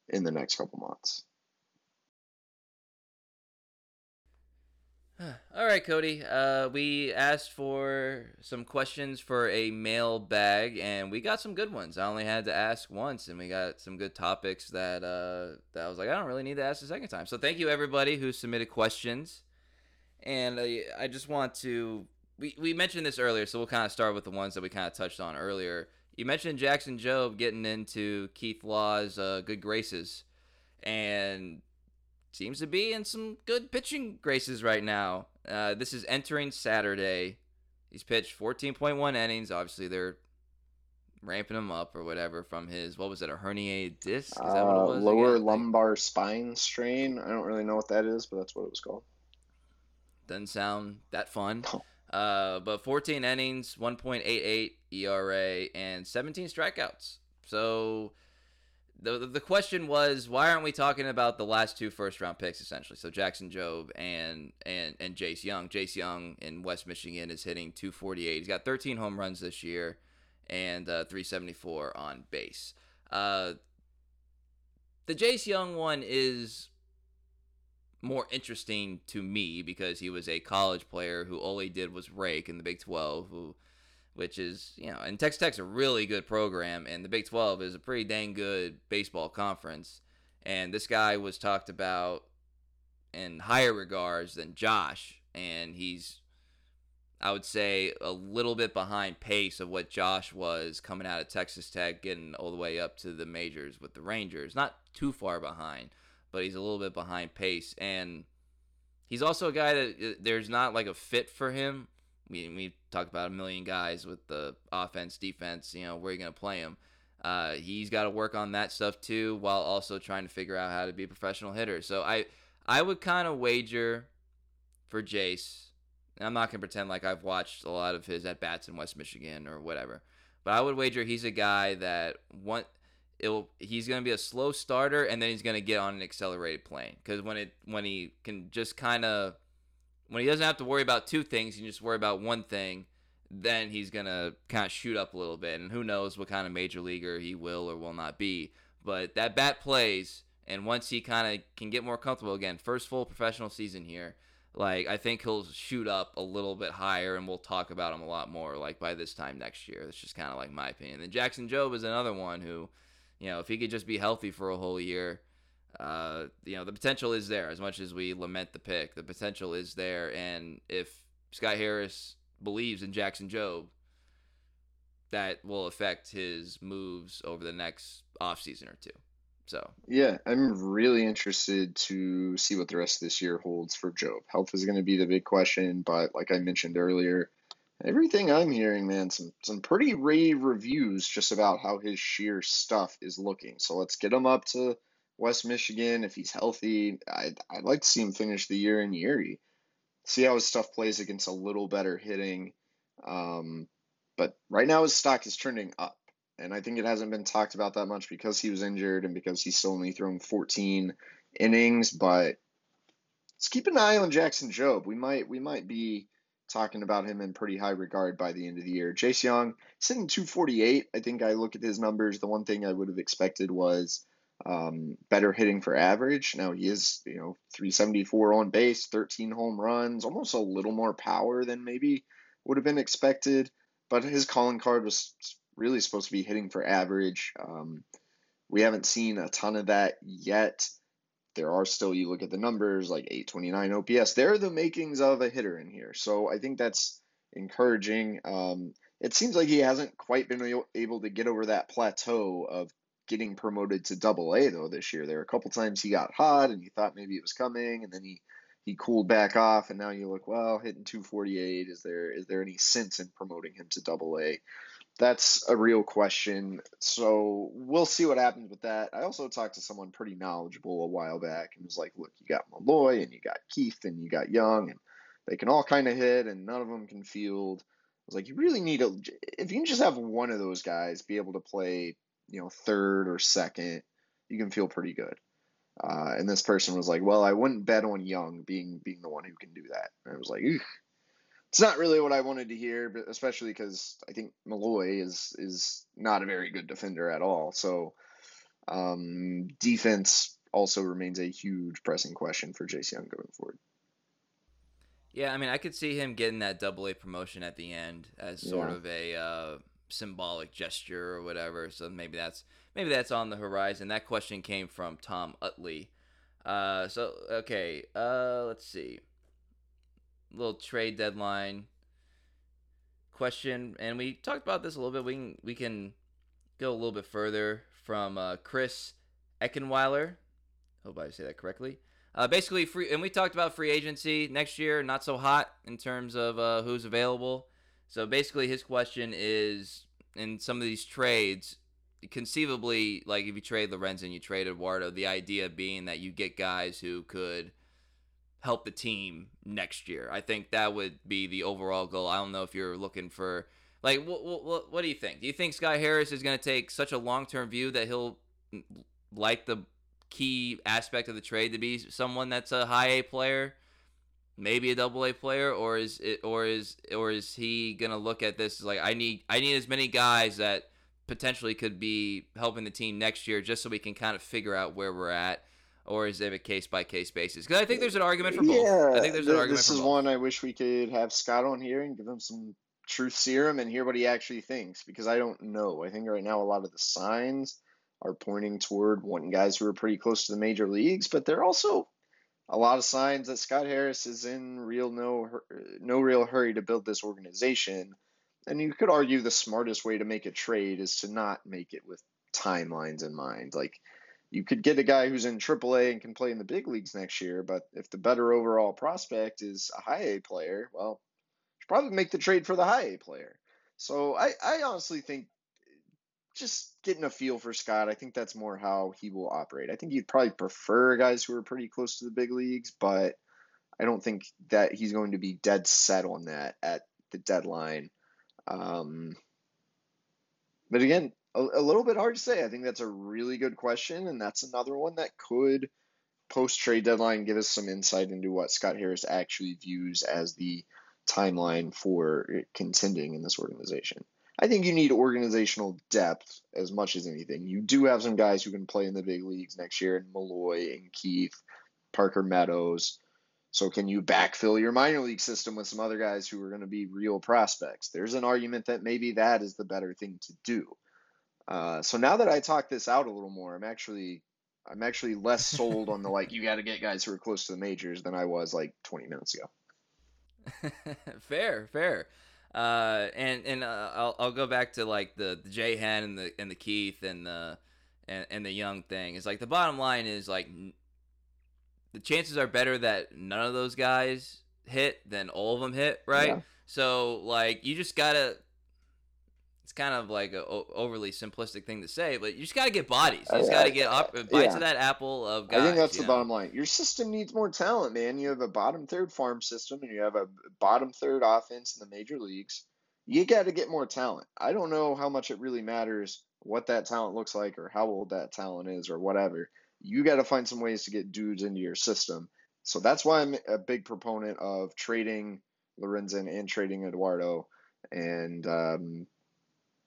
in the next couple months. (sighs) All right, Cody. Uh, we asked for some questions for a mail bag, and we got some good ones. I only had to ask once, and we got some good topics that uh, that I was like, I don't really need to ask a second time. So thank you everybody who submitted questions, and I, I just want to. We, we mentioned this earlier, so we'll kind of start with the ones that we kind of touched on earlier. You mentioned Jackson Jobe getting into Keith Law's uh, good graces, and seems to be in some good pitching graces right now. Uh, this is entering Saturday. He's pitched 14.1 innings. Obviously, they're ramping him up or whatever from his what was it a herniated disc? Is that what it uh, lower again? lumbar spine strain. I don't really know what that is, but that's what it was called. Doesn't sound that fun. (laughs) Uh, but 14 innings, 1.88 ERA, and 17 strikeouts. So the the question was why aren't we talking about the last two first round picks essentially? So Jackson Jobe and and and Jace Jung. Jace Jung in West Michigan is hitting 248. He's got 13 home runs this year and uh, 374 on base. Uh, the Jace Jung one is more interesting to me because he was a college player who all he did was rake in the Big 12 who which is, you know, and Texas Tech's a really good program, and the Big 12 is a pretty dang good baseball conference. And this guy was talked about in higher regards than Josh, and he's, I would say, a little bit behind pace of what Josh was coming out of Texas Tech, getting all the way up to the majors with the Rangers. Not too far behind, but he's a little bit behind pace. And he's also a guy that uh, there's not like a fit for him we we talked about a million guys with the offense, defense. You know, where you going to play him? Uh, he's got to work on that stuff too, while also trying to figure out how to be a professional hitter. So I I would kind of wager for Jace. And I'm not gonna pretend like I've watched a lot of his at bats in West Michigan or whatever, but I would wager he's a guy that one it'll he's gonna be a slow starter and then he's gonna get on an accelerated plane because when it when he can just kind of when he doesn't have to worry about two things, he can just worry about one thing, then he's to kind of shoot up a little bit. And who knows what kind of major leaguer he will or will not be. But that bat plays, and once he kind of can get more comfortable again, first full professional season here, like I think he'll shoot up a little bit higher, and we'll talk about him a lot more like by this time next year. That's just kind of like my opinion. And Jackson Jobe is another one who, you know, if he could just be healthy for a whole year, uh, you know, the potential is there. As much as we lament the pick, the potential is there. And if Scott Harris believes in Jackson Jobe, that will affect his moves over the next offseason or two. So yeah, I'm really interested to see what the rest of this year holds for Jobe. Health is going to be the big question, but like I mentioned earlier, everything I'm hearing, man, some some pretty rave reviews just about how his sheer stuff is looking. So let's get him up to West Michigan, if he's healthy, I'd, I'd like to see him finish the year in Erie. See how his stuff plays against a little better hitting. Um, but right now his stock is trending up. And I think it hasn't been talked about that much because he was injured and because he's still only thrown 14 innings. But let's keep an eye on Jackson Jobe. We might we might be talking about him in pretty high regard by the end of the year. Jace Jung sitting 248. I think I look at his numbers. The one thing I would have expected was um, better hitting for average. Now he is, you know, 374 on base, 13 home runs, almost a little more power than maybe would have been expected. But his calling card was really supposed to be hitting for average. Um, we haven't seen a ton of that yet. There are still, you look at the numbers like 829 OPS, they're the makings of a hitter in here. So I think that's encouraging. Um, it seems like he hasn't quite been able to get over that plateau of getting promoted to double A though this year. There were a couple times he got hot and you thought maybe it was coming and then he he cooled back off and now you look, well, hitting 248, is there is there any sense in promoting him to double A? That's a real question. So we'll see what happens with that. I also talked to someone pretty knowledgeable a while back and was like, look, you got Malloy and you got Keith and you got Jung and they can all kind of hit and none of them can field. I was like, you really need a if you can just have one of those guys be able to play you know third or second, you can feel pretty good. Uh, and this person was like, "Well, I wouldn't bet on Jung being being the one who can do that." And I was like, Ugh. "It's not really what I wanted to hear, but especially because I think Malloy is is not a very good defender at all. So um, defense also remains a huge pressing question for Jace Jung going forward." Yeah, I mean, I could see him getting that double A promotion at the end as sort yeah. of a uh, symbolic gesture or whatever. So maybe that's maybe that's on the horizon. That question came from Tom Utley. Uh, so okay, uh, let's see. Little trade deadline question, and we talked about this a little bit. We can we can go a little bit further from uh, Chris Eckenweiler. Hope I say that correctly. Uh, basically, free, and we talked about free agency next year. Not so hot in terms of uh, who's available. So basically, his question is in some of these trades, conceivably, like if you trade Lorenzen, you trade Eduardo, the idea being that you get guys who could help the team next year. I think that would be the overall goal. I don't know if you're looking for like what what, what do you think? Do you think Scott Harris is going to take such a long-term view that he'll like the key aspect of the trade to be someone that's a high A player maybe a double A player, or is it, or is or is he gonna look at this as like I need I need as many guys that potentially could be helping the team next year, just so we can kind of figure out where we're at, or is it a case by case basis? Because I think there's an argument for both. Yeah, I think there's an th- argument. This is both. one I wish we could have Scott on here and give him some truth serum and hear what he actually thinks, because I don't know. I think right now a lot of the signs are pointing toward wanting guys who are pretty close to the major leagues, but they're also a lot of signs that Scott Harris is in real no no real hurry to build this organization. And you could argue the smartest way to make a trade is to not make it with timelines in mind. Like you could get a guy who's in AAA and can play in the big leagues next year, but if the better overall prospect is a high A player, well, you should probably make the trade for the high A player. So I, I honestly think just getting a feel for Scott. I think that's more how he will operate. I think he'd probably prefer guys who are pretty close to the big leagues, but I don't think that he's going to be dead set on that at the deadline. Um, but again, a, a little bit hard to say. I think that's a really good question, and that's another one that could post trade deadline give us some insight into what Scott Harris actually views as the timeline for contending in this organization. I think you need organizational depth as much as anything. You do have some guys who can play in the big leagues next year, and Malloy and Keith, Parker Meadows. So can you backfill your minor league system with some other guys who are going to be real prospects? There's an argument that maybe that is the better thing to do. Uh, so now that I talk this out a little more, I'm actually I'm actually less (laughs) sold on the like you got to get guys who are close to the majors than I was like 20 minutes ago. (laughs) fair, fair. Uh, and and uh, I'll, I'll go back to like the, the J Hen and the and the Keith and the and, and the Jung thing. It's like the bottom line is like the chances are better that none of those guys hit than all of them hit, right? Yeah. So like you just gotta it's kind of like a overly simplistic thing to say, but you just got to get bodies. You just got to get up bites yeah. of that apple of guys. I think that's the know? bottom line. Your system needs more talent, man. You have a bottom third farm system, and you have a bottom third offense in the major leagues. You got to get more talent. I don't know how much it really matters what that talent looks like or how old that talent is or whatever. You got to find some ways to get dudes into your system. So that's why I'm a big proponent of trading Lorenzen and trading Eduardo. And um,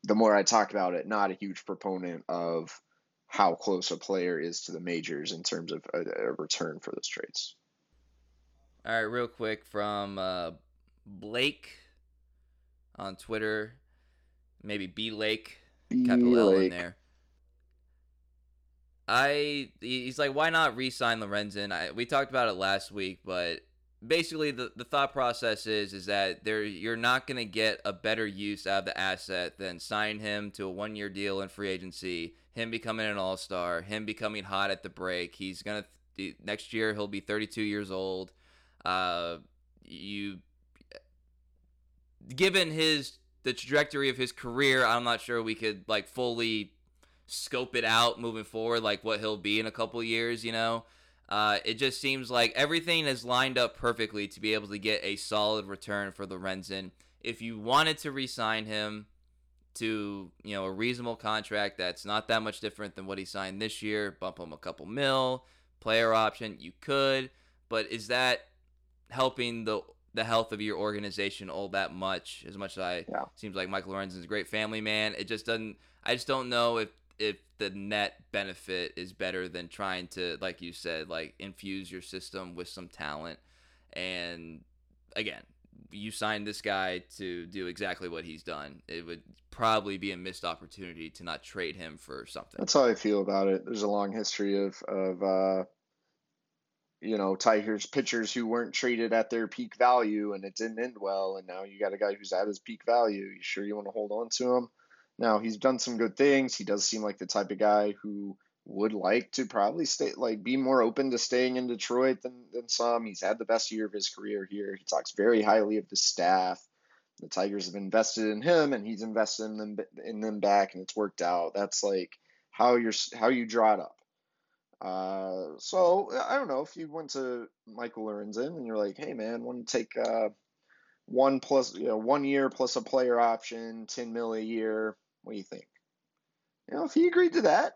the more I talk about it, not a huge proponent of how close a player is to the majors in terms of a, a return for those trades. All right, real quick from uh, Blake on Twitter, maybe B Lake, B capital L in there. I he's like, why not re-sign Lorenzen? I, we talked about it last week, but basically the, the thought process is is that there you're not going to get a better use out of the asset than signing him to a one year deal in free agency, him becoming an all star, him becoming hot at the break. He's gonna th- next year he'll be 32 years old. Uh, you given his the trajectory of his career, I'm not sure we could like fully scope it out moving forward, like what he'll be in a couple years. You know, uh, it just seems like everything is lined up perfectly to be able to get a solid return for Lorenzen. If you wanted to re-sign him to you know a reasonable contract that's not that much different than what he signed this year, bump him a couple mil, player option, you could. But is that helping the the health of your organization all that much? As much as I Yeah. seems like Michael Lorenzen's a great family man, it just doesn't. I just don't know if if the net benefit is better than trying to, like you said, like infuse your system with some talent. And again, you signed this guy to do exactly what he's done. It would probably be a missed opportunity to not trade him for something. That's how I feel about it. There's a long history of of uh, you know Tigers pitchers who weren't traded at their peak value, and it didn't end well. And now you got a guy who's at his peak value. You sure you want to hold on to him? Now he's done some good things. He does seem like the type of guy who would like to probably stay, like be more open to staying in Detroit than than some. He's had the best year of his career here. He talks very highly of the staff. The Tigers have invested in him, and he's invested in them in them back, and it's worked out. That's like how you're how you draw it up. Uh, so I don't know if you went to Michael Lorenzen and you're like, hey man, want to take uh, one plus you know one year plus a player option, ten mil a year. What do you think? You know, if he agreed to that,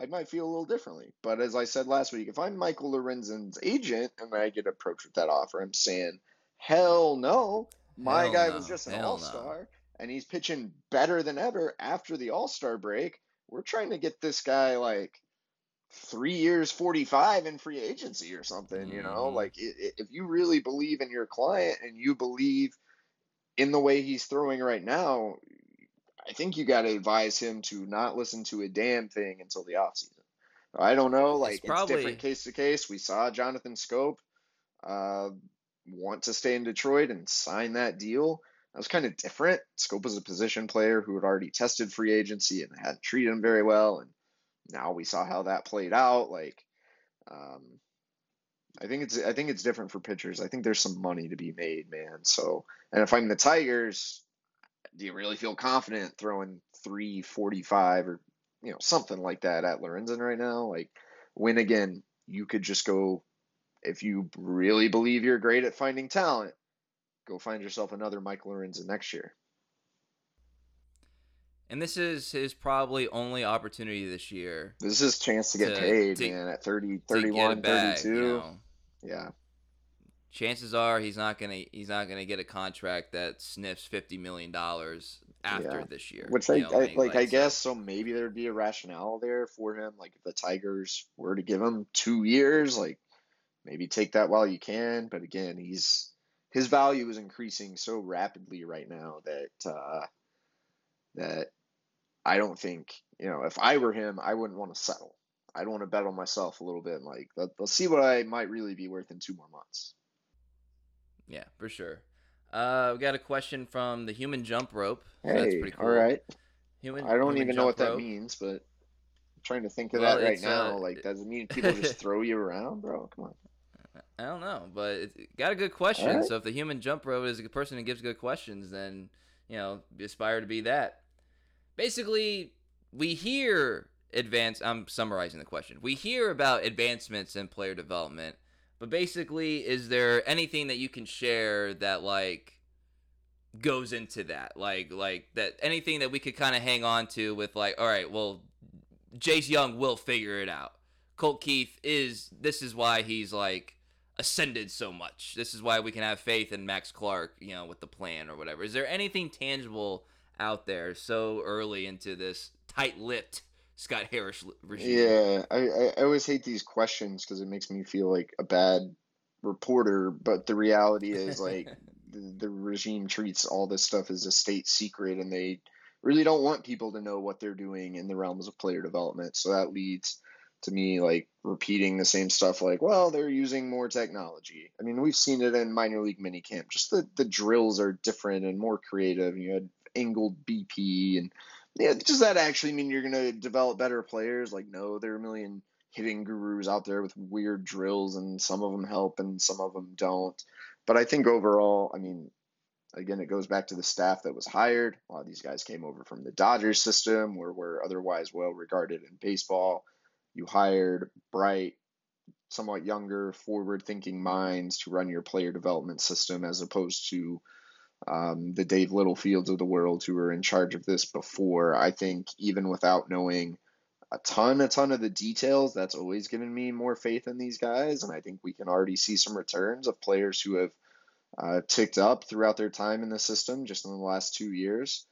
I might feel a little differently. But as I said last week, if I'm Michael Lorenzen's agent and I get approached with that offer, I'm saying, hell no. My Hell guy no. was just an all star, and he's pitching better than ever after the all star break. We're trying to get this guy like three years, 45 in free agency or something, you know? Mhm. Like, if you really believe in your client and you believe in the way he's throwing right now, I think you got to advise him to not listen to a damn thing until the offseason. I don't know. Like, it's, probably- different case to case. We saw Jonathan Schoop uh, want to stay in Detroit and sign that deal. That was kind of different. Schoop was a position player who had already tested free agency and hadn't treated him very well. And now we saw how that played out. Like, um, I think it's I think it's different for pitchers. I think there's some money to be made, man. So, and if I'm the Tigers, do you really feel confident throwing three forty five or you know something like that at Lorenzen right now? Like, when again, you could just go if you really believe you're great at finding talent, go find yourself another Mike Lorenzen next year. And this is his probably only opportunity this year This is his chance to get To- paid, to- man, at 30, 31, get 32. You know? Yeah. Chances are he's not gonna he's not gonna get a contract that sniffs fifty million dollars after Yeah. this year. Which I, I mean? like, I guess so maybe there'd be a rationale there for him. Like if the Tigers were to give him two years, like maybe take that while you can. But again, he's his value is increasing so rapidly right now that uh, that I don't think you know if I were him, I wouldn't want to settle. I'd want to bet on myself a little bit. Like let, let's see what I might really be worth in two more months. Yeah, for sure. Uh, we got a question from the human jump rope. So that's Hey, pretty cool. all right. Human, I don't human even know what jump that means, but I'm trying to think of Well, that right now. uh, like, does it mean (laughs) people just throw you around, bro? Come on. I don't know, but it got a good question. Alright. So if the human jump rope is a person who gives good questions, then you know aspire to be that. Basically, we hear advance. I'm summarizing the question. We hear about advancements in player development, but basically, is there anything that you can share that like goes into that? Like like that anything that we could kind of hang on to with like, all right, well, Jace Jung will figure it out. Colt Keith is this is why he's like ascended so much. This is why we can have faith in Max Clark, you know, with the plan or whatever. Is there anything tangible out there so early into this tight-lipped Scott Harris regime? Yeah, I, I, always hate these questions because it makes me feel like a bad reporter, but the reality is like (laughs) the, the regime treats all this stuff as a state secret and they really don't want people to know what they're doing in the realms of player development. So that leads to me like repeating the same stuff like, well, they're using more technology. I mean, we've seen it in minor league minicamp. Just the, the drills are different and more creative. You had angled BP and yeah, does that actually mean you're gonna develop better players? Like, no, there are a million hitting gurus out there with weird drills and some of them help and some of them don't. But I think overall, I mean, again, it goes back to the staff that was hired. A lot of these guys came over from the Dodgers system, where we're otherwise well regarded in baseball. You hired bright, somewhat younger, forward thinking minds to run your player development system as opposed to um, the Dave Littlefields of the world who were in charge of this before. I think even without knowing a ton, a ton of the details, that's always given me more faith in these guys. And I think we can already see some returns of players who have uh, ticked up throughout their time in the system just in the last two years.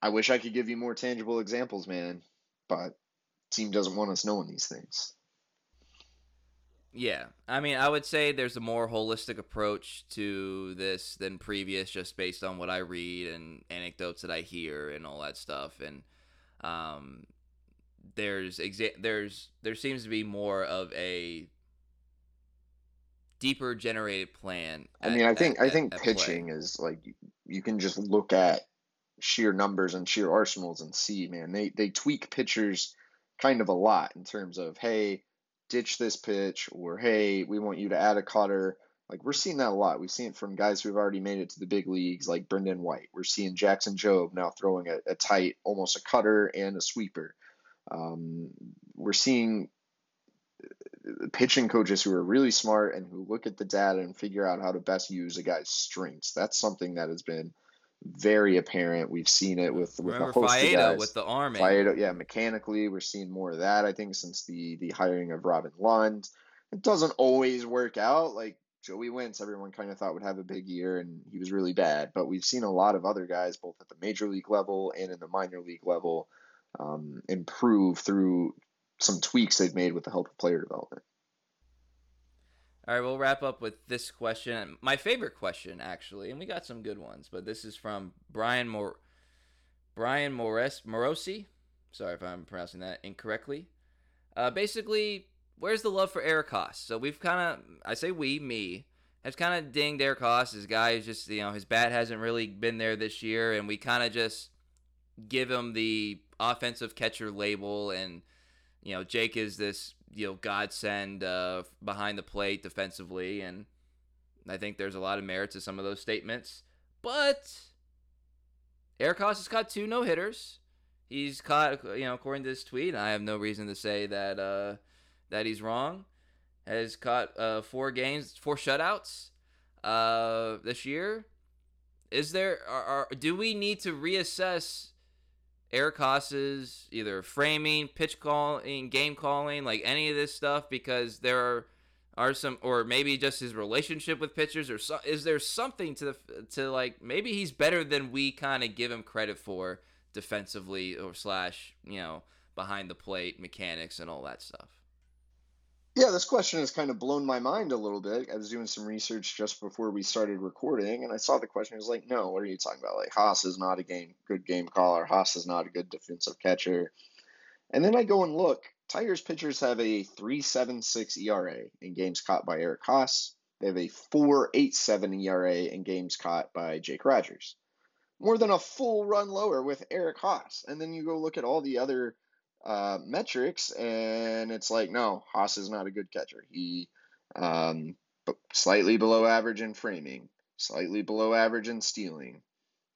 I wish I could give you more tangible examples, man, but team doesn't want us knowing these things. Yeah, I mean, I would say there's a more holistic approach to this than previous, just based on what I read and anecdotes that I hear and all that stuff. And um, there's exa- there's there seems to be more of a deeper generated plan. I mean, I think at, I think pitching play. is like you can just look at sheer numbers and sheer arsenals and see, man, they they tweak pitchers kind of a lot in terms of hey, ditch this pitch or hey, we want you to add a cutter. Like we're seeing that a lot. We've seen it from guys who've already made it to the big leagues, like Brendan White. We're seeing Jackson Jobe now throwing a, a tight, almost a cutter and a sweeper. Um, we're seeing uh, pitching coaches who are really smart and who look at the data and figure out how to best use a guy's strengths. That's something that has been very apparent. We've seen it with with Remember a host Faedo of guys. with the arm. Faedo, yeah, mechanically, we're seeing more of that. I think since the the hiring of Robin Lund, it doesn't always work out. Like Joey Wentz, everyone kind of thought would have a big year, and he was really bad. But we've seen a lot of other guys, both at the major league level and in the minor league level, um, improve through some tweaks they've made with the help of player development. All right, we'll wrap up with this question. My favorite question, actually, and we got some good ones, but this is from Brian Mor- Brian Mores- Morosi. Sorry if I'm pronouncing that incorrectly. Uh, basically, where's the love for Eric Haase? So we've kind of, I say we, me, has kind of dinged Eric Haase. His guy is just, you know, his bat hasn't really been there this year, and we kind of just give him the offensive catcher label, and you know, Jake is this you know godsend uh, behind the plate defensively, and I think there's a lot of merit to some of those statements. But Eric Haase has caught two no hitters. He's caught, you know, according to this tweet. I have no reason to say that uh, that he's wrong. Has caught uh, four games, four shutouts uh, this year. Is there? Are, are, do we need to reassess Eric Haase's either framing, pitch calling, game calling, like any of this stuff, because there are, are some, or maybe just his relationship with pitchers, or so, is there something to the to like maybe he's better than we kind of give him credit for defensively or slash you know behind the plate mechanics and all that stuff. Yeah, this question has kind of blown my mind a little bit. I was doing some research just before we started recording, and I saw the question. I was like, "No, what are you talking about? Like Haase is not a game good game caller. Haase is not a good defensive catcher." And then I go and look. Tigers pitchers have a 3.76 ERA in games caught by Eric Haase. They have a 4.87 ERA in games caught by Jake Rogers. More than a full run lower with Eric Haase. And then you go look at all the other uh, metrics, and it's like, no, Haase is not a good catcher. He um, slightly below average in framing, slightly below average in stealing,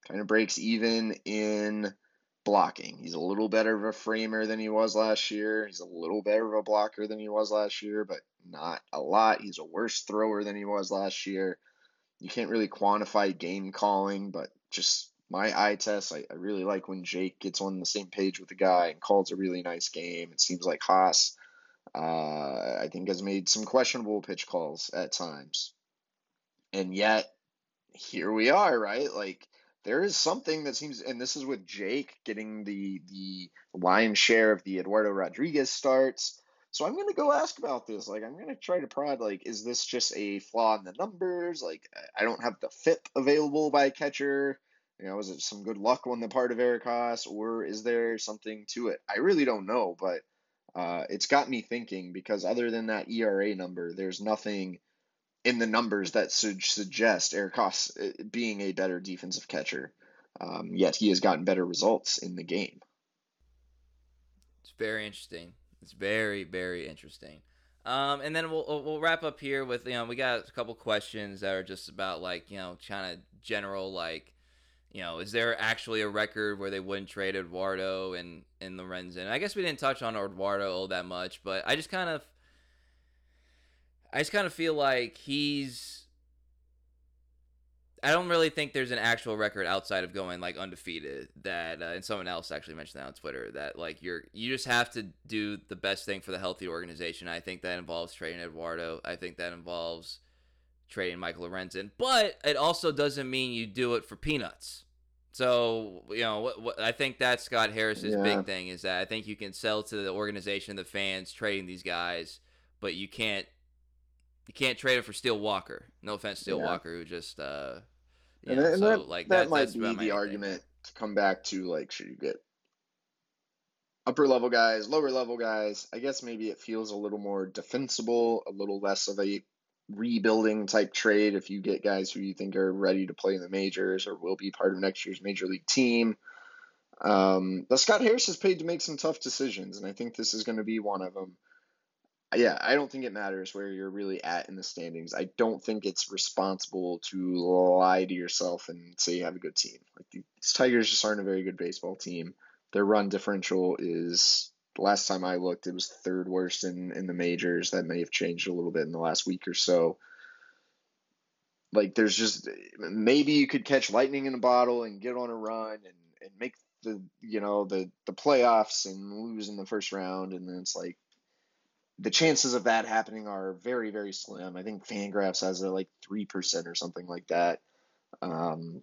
kind of breaks even in blocking. He's a little better of a framer than he was last year. He's a little better of a blocker than he was last year, but not a lot. He's a worse thrower than he was last year. You can't really quantify game calling, but just my eye test, I, I really like when Jake gets on the same page with the guy and calls a really nice game. It seems like Haase, Uh, I think has made some questionable pitch calls at times. And yet, here we are, right? Like, there is something that seems, and this is with Jake getting the the lion's share of the Eduardo Rodriguez starts. So I'm gonna go ask about this. Like, I'm gonna try to prod. Like, is this just a flaw in the numbers? Like, I don't have the FIP available by catcher. You know, is it some good luck on the part of Eric Haase, or is there something to it? I really don't know, but uh, it's got me thinking because other than that ERA number, there's nothing in the numbers that should suggest Eric Haase uh, being a better defensive catcher. Um, yet he has gotten better results in the game. It's very interesting. It's very very interesting. Um, and then we'll we'll wrap up here with you know we got a couple questions that are just about like you know kind of general like you know, is there actually a record where they wouldn't trade Eduardo and and Lorenzen? I guess we didn't touch on Eduardo all that much, but I just kind of, I just kind of feel like he's. I don't really think there's an actual record outside of going like undefeated. That uh, and someone else actually mentioned that on Twitter that like you're you just have to do the best thing for the healthy organization. I think that involves trading Eduardo. I think that involves trading Michael Lorenzen, but it also doesn't mean you do it for peanuts. So you know, what, what, I think that's Scott Harris's yeah. big thing is that I think you can sell to the organization, the fans, trading these guys, but you can't you can't trade it for Steele Walker. No offense, Steele yeah. Walker, who just uh, know, and so, that, like that, that might be the argument thing. to come back to like should you get upper level guys, lower level guys. I guess maybe it feels a little more defensible, a little less of a rebuilding type trade if you get guys who you think are ready to play in the majors or will be part of next year's major league team. Um, but Scott Harris is paid to make some tough decisions, and I think this is going to be one of them. Yeah, I don't think it matters where you're really at in the standings. I don't think it's responsible to lie to yourself and say you have a good team. Like these Tigers just aren't a very good baseball team. Their run differential is last time I looked, it was third worst in, in the majors. That may have changed a little bit in the last week or so. Like, there's just maybe you could catch lightning in a bottle and get on a run and, and make the you know the the playoffs and lose in the first round, and then it's like the chances of that happening are very very slim. I think Fangraphs has a like three percent or something like that. Um,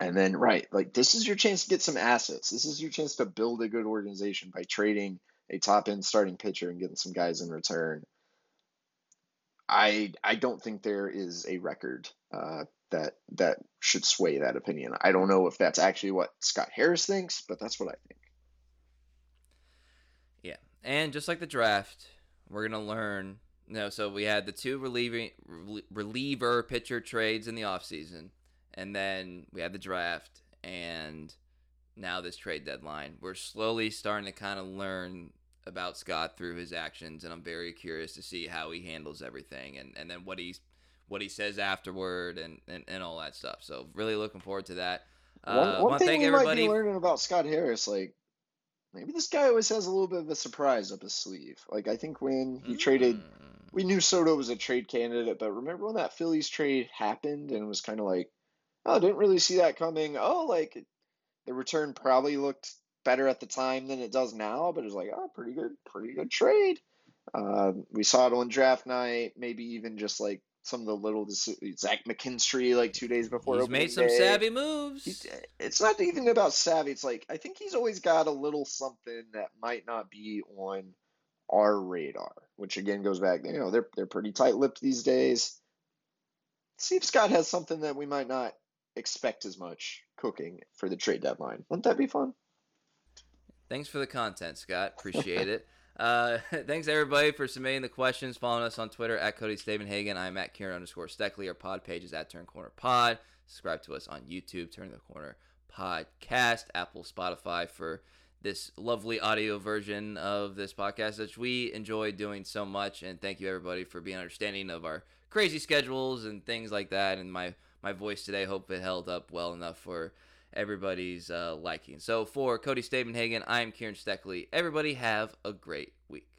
and then, right, like this is your chance to get some assets. This is your chance to build a good organization by trading a top end starting pitcher and getting some guys in return. I I don't think there is a record uh, that that should sway that opinion. I don't know if that's actually what Scott Harris thinks, but that's what I think. Yeah, and just like the draft, we're gonna learn. You know, so we had the two reliever reliever pitcher trades in the offseason and then we had the draft and now this trade deadline. We're slowly starting to kind of learn about Scott through his actions, and I'm very curious to see how he handles everything and, and then what he's what he says afterward and, and, and all that stuff. So really looking forward to that. Uh, one, one thing we everybody... might be learning about Scott Harris, like maybe this guy always has a little bit of a surprise up his sleeve. Like I think when he mm. traded, we knew Soto was a trade candidate, but remember when that Phillies trade happened and it was kind of like oh, didn't really see that coming. Oh, like the return probably looked better at the time than it does now, but it was like, oh, pretty good, pretty good trade. Uh, we saw it on draft night, maybe even just like some of the little Zach McKinstry like two days before. He's made some day. savvy moves. He, it's not even about savvy. It's like I think he's always got a little something that might not be on our radar, which again goes back. You know, they're they're pretty tight lipped these days. See if Scott has something that we might not expect as much cooking for the trade deadline. Wouldn't that be fun? Thanks for the content, Scott. Appreciate it. (laughs) Uh, (laughs) thanks everybody for submitting the questions. Following us on Twitter at Cody Stavenhagen. I'm at Kieran underscore Steckley. Our pod page is at Turn Corner Pod. Subscribe to us on YouTube, Turn the Corner Podcast, Apple, Spotify for this lovely audio version of this podcast, which we enjoy doing so much. And thank you everybody for being understanding of our crazy schedules and things like that. And my my voice today. Hope it held up well enough for everybody's uh, liking. So for Cody Stavenhagen, I'm Kieran Steckley. Everybody have a great week.